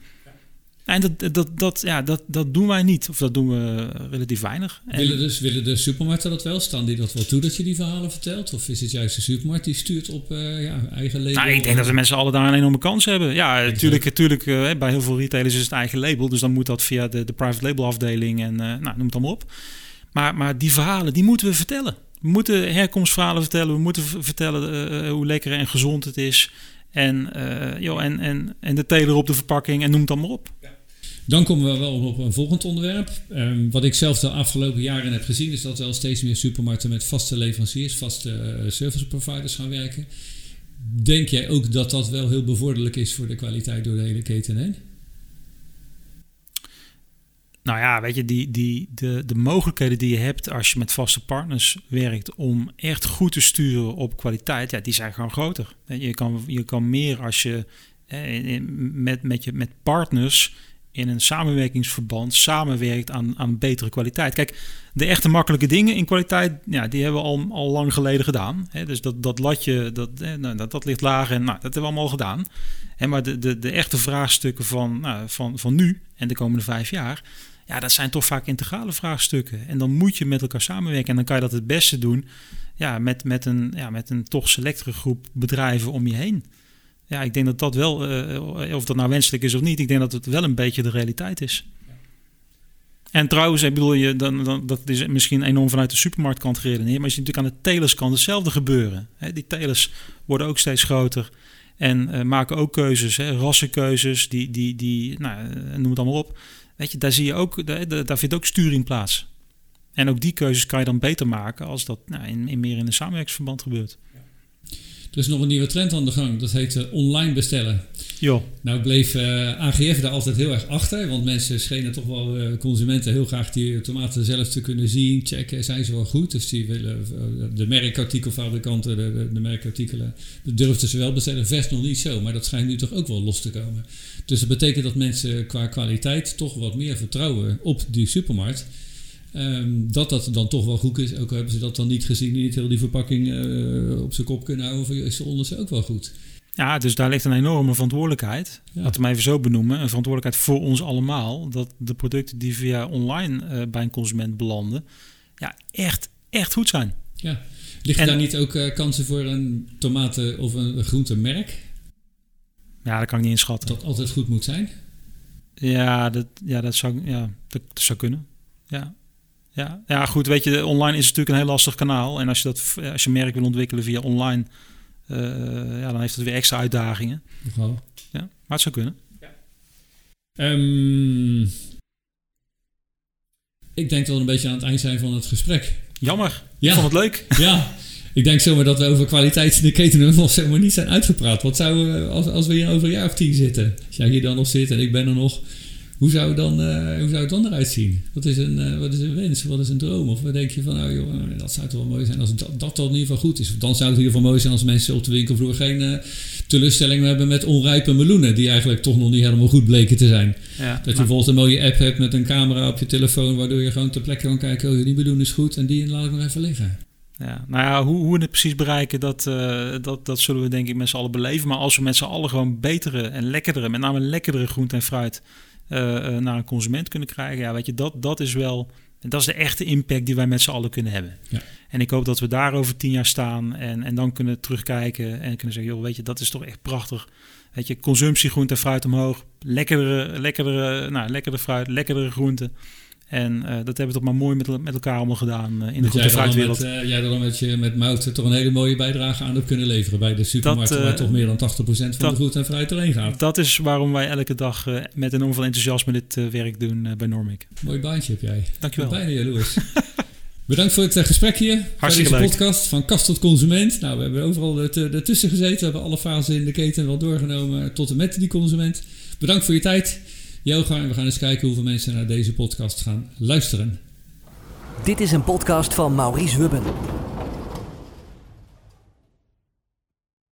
En dat, dat, dat, ja, dat, dat doen wij niet, of dat doen we relatief weinig. En- Willen, dus, willen de supermarkten dat wel? Staan die dat wel toe dat je die verhalen vertelt? Of is het juist de supermarkt die stuurt op eh, ja, eigen label? Nou, ik denk dat de mensen alle daar een enorme kans hebben. Ja, natuurlijk, natuurlijk eh, bij heel veel retailers is het eigen label. Dus dan moet dat via de, de private label afdeling en eh, nou, noem het allemaal op. Maar, maar die verhalen, die moeten we vertellen. We moeten herkomstverhalen vertellen. We moeten vertellen eh, hoe lekker en gezond het is. En, eh, joh, en, en, en de teler op de verpakking en noem het allemaal op. Dan komen we wel op een volgend onderwerp. Ehm, wat ik zelf de afgelopen jaren heb gezien, is dat wel steeds meer supermarkten met vaste leveranciers, vaste eh, service providers gaan werken. Denk jij ook dat dat wel heel bevorderlijk is voor de kwaliteit door de hele keten heen? Nou ja, weet je, die, die, de, de mogelijkheden die je hebt als je met vaste partners werkt om echt goed te sturen op kwaliteit, ja, die zijn gewoon groter. Je kan, je kan meer als je eh, met, met, je, met partners in een samenwerkingsverband samenwerkt aan, aan betere kwaliteit. Kijk, de echte makkelijke dingen in kwaliteit, ja, die hebben we al, al lang geleden gedaan. Dus dat, dat latje, dat, nou, dat, dat ligt laag en nou, dat hebben we allemaal al gedaan. Hè, maar de, de, de echte vraagstukken van, nou, van, van nu en de komende vijf jaar, ja, dat zijn toch vaak integrale vraagstukken. En dan moet je met elkaar samenwerken. En dan kan je dat het beste doen ja, met, met, een, ja, met een toch selectere groep bedrijven om je heen. Ja, ik denk dat dat wel, eh, of dat nou wenselijk is of niet, ik denk dat het wel een beetje de realiteit is. En trouwens, ik bedoel, je, dan, dan, dat is misschien enorm vanuit de supermarktkant geredeneerd, maar je ziet natuurlijk aan de telerskant hetzelfde gebeuren. Die telers worden ook steeds groter en eh, maken ook keuzes, hè, rassenkeuzes, die, die, die, nou, eh, noem het allemaal op. Weet je, daar zie je ook, daar, daar daar vindt ook sturing plaats. En ook die keuzes kan je dan beter maken als dat nou, in, in meer in een samenwerkingsverband gebeurt. Er is nog een nieuwe trend aan de gang, dat heet eh, online bestellen. Jo. Nou bleef eh, AGF daar altijd heel erg achter, want mensen schenen toch wel, eh, consumenten, heel graag die tomaten zelf te kunnen zien, checken, zijn ze wel goed. Dus die willen de merkartikelfabrikanten, de, de, de merkartikelen, durfden ze wel bestellen. Vers nog niet zo, maar dat schijnt nu toch ook wel los te komen. Dus dat betekent dat mensen qua kwaliteit toch wat meer vertrouwen op die supermarkt. Ehm, dat dat dan toch wel goed is. Ook al hebben ze dat dan niet gezien, niet heel die verpakking eh, op zijn kop kunnen houden. Is de onderste ook wel goed. Ja, dus daar ligt een enorme verantwoordelijkheid. Ja. Laten we hem even zo benoemen. Een verantwoordelijkheid voor ons allemaal. Dat de producten die via online eh, bij een consument belanden, ja, echt, echt goed zijn. Ja. Liggen En- daar niet ook eh, kansen voor een tomaten- of een, een groentemerk? Ja, dat kan ik niet inschatten. Dat altijd goed moet zijn? Ja, dat, ja, dat, zou, ja, dat, dat zou kunnen. Ja. Ja. ja, goed. Weet je, online is natuurlijk een heel lastig kanaal. En als je, dat, als je merk wil ontwikkelen via online, eh, ja, dan heeft het weer extra uitdagingen. Nogal. Maar het zou kunnen. Ehm, ik denk dat we een beetje aan het eind zijn van het gesprek. Jammer. Ja. Ik vond het leuk. [laughs] Ja, ik denk zomaar dat we over kwaliteit in de keten nog zomaar niet zijn uitgepraat. Wat zouden we, als, als we hier over een jaar of tien zitten, als jij hier dan nog zit en ik ben er nog, hoe zou, het dan, eh, hoe zou het dan eruit zien? Wat is, een, eh, wat is een wens? Wat is een droom? Of wat denk je van, nou joh, eh, dat zou toch wel mooi zijn als dat, dat dan in ieder geval goed is. Dan zou het in ieder geval mooi zijn als mensen op de winkelvloer geen eh teleurstelling hebben met onrijpe meloenen, die eigenlijk toch nog niet helemaal goed bleken te zijn. Ja, Dat je bijvoorbeeld een mooie app hebt met een camera op je telefoon, waardoor je gewoon ter plekke kan kijken, oh die meloen is goed en die laat ik nog even liggen. ja. nou ja, hoe, hoe we het precies bereiken, dat, dat, dat zullen we denk ik met z'n allen beleven. Maar als we met z'n allen gewoon betere en lekkerdere, met name lekkerdere groente en fruit naar een consument kunnen krijgen. Ja, weet je, dat, dat is wel, dat is de echte impact die wij met z'n allen kunnen hebben. Ja. En ik hoop dat we daar over tien jaar staan en, en dan kunnen terugkijken en kunnen zeggen, joh, weet je, dat is toch echt prachtig. Weet je, consumptie groente en fruit omhoog, lekkerdere, lekkerdere, nou, lekkerdere fruit, lekkerdere groenten. En eh, dat hebben we toch maar mooi met, met elkaar allemaal gedaan eh, in de groente- en jij dan fruitwereld. met, eh, jij dan met, je, met Mout toch een hele mooie bijdrage aan hebt kunnen leveren bij de Dat, eh, waar toch meer dan 80% van dat- de groente en fruit erheen gaat. Dat is waarom wij elke dag met enorm veel enthousiasme dit werk doen bij Normic. Mooi baantje heb jij. Dankjewel. bijna jaloers. [laughs] Bedankt voor het gesprek hier. Hartstikke deze leuk. podcast van kast tot consument. Nou, we hebben overal ertu- ertussen gezeten. We hebben alle fasen in de keten wel doorgenomen tot en met die consument. Bedankt voor je tijd. Joga, en we gaan eens kijken hoeveel mensen naar deze podcast gaan luisteren. Dit is een podcast van Maurice Hubben.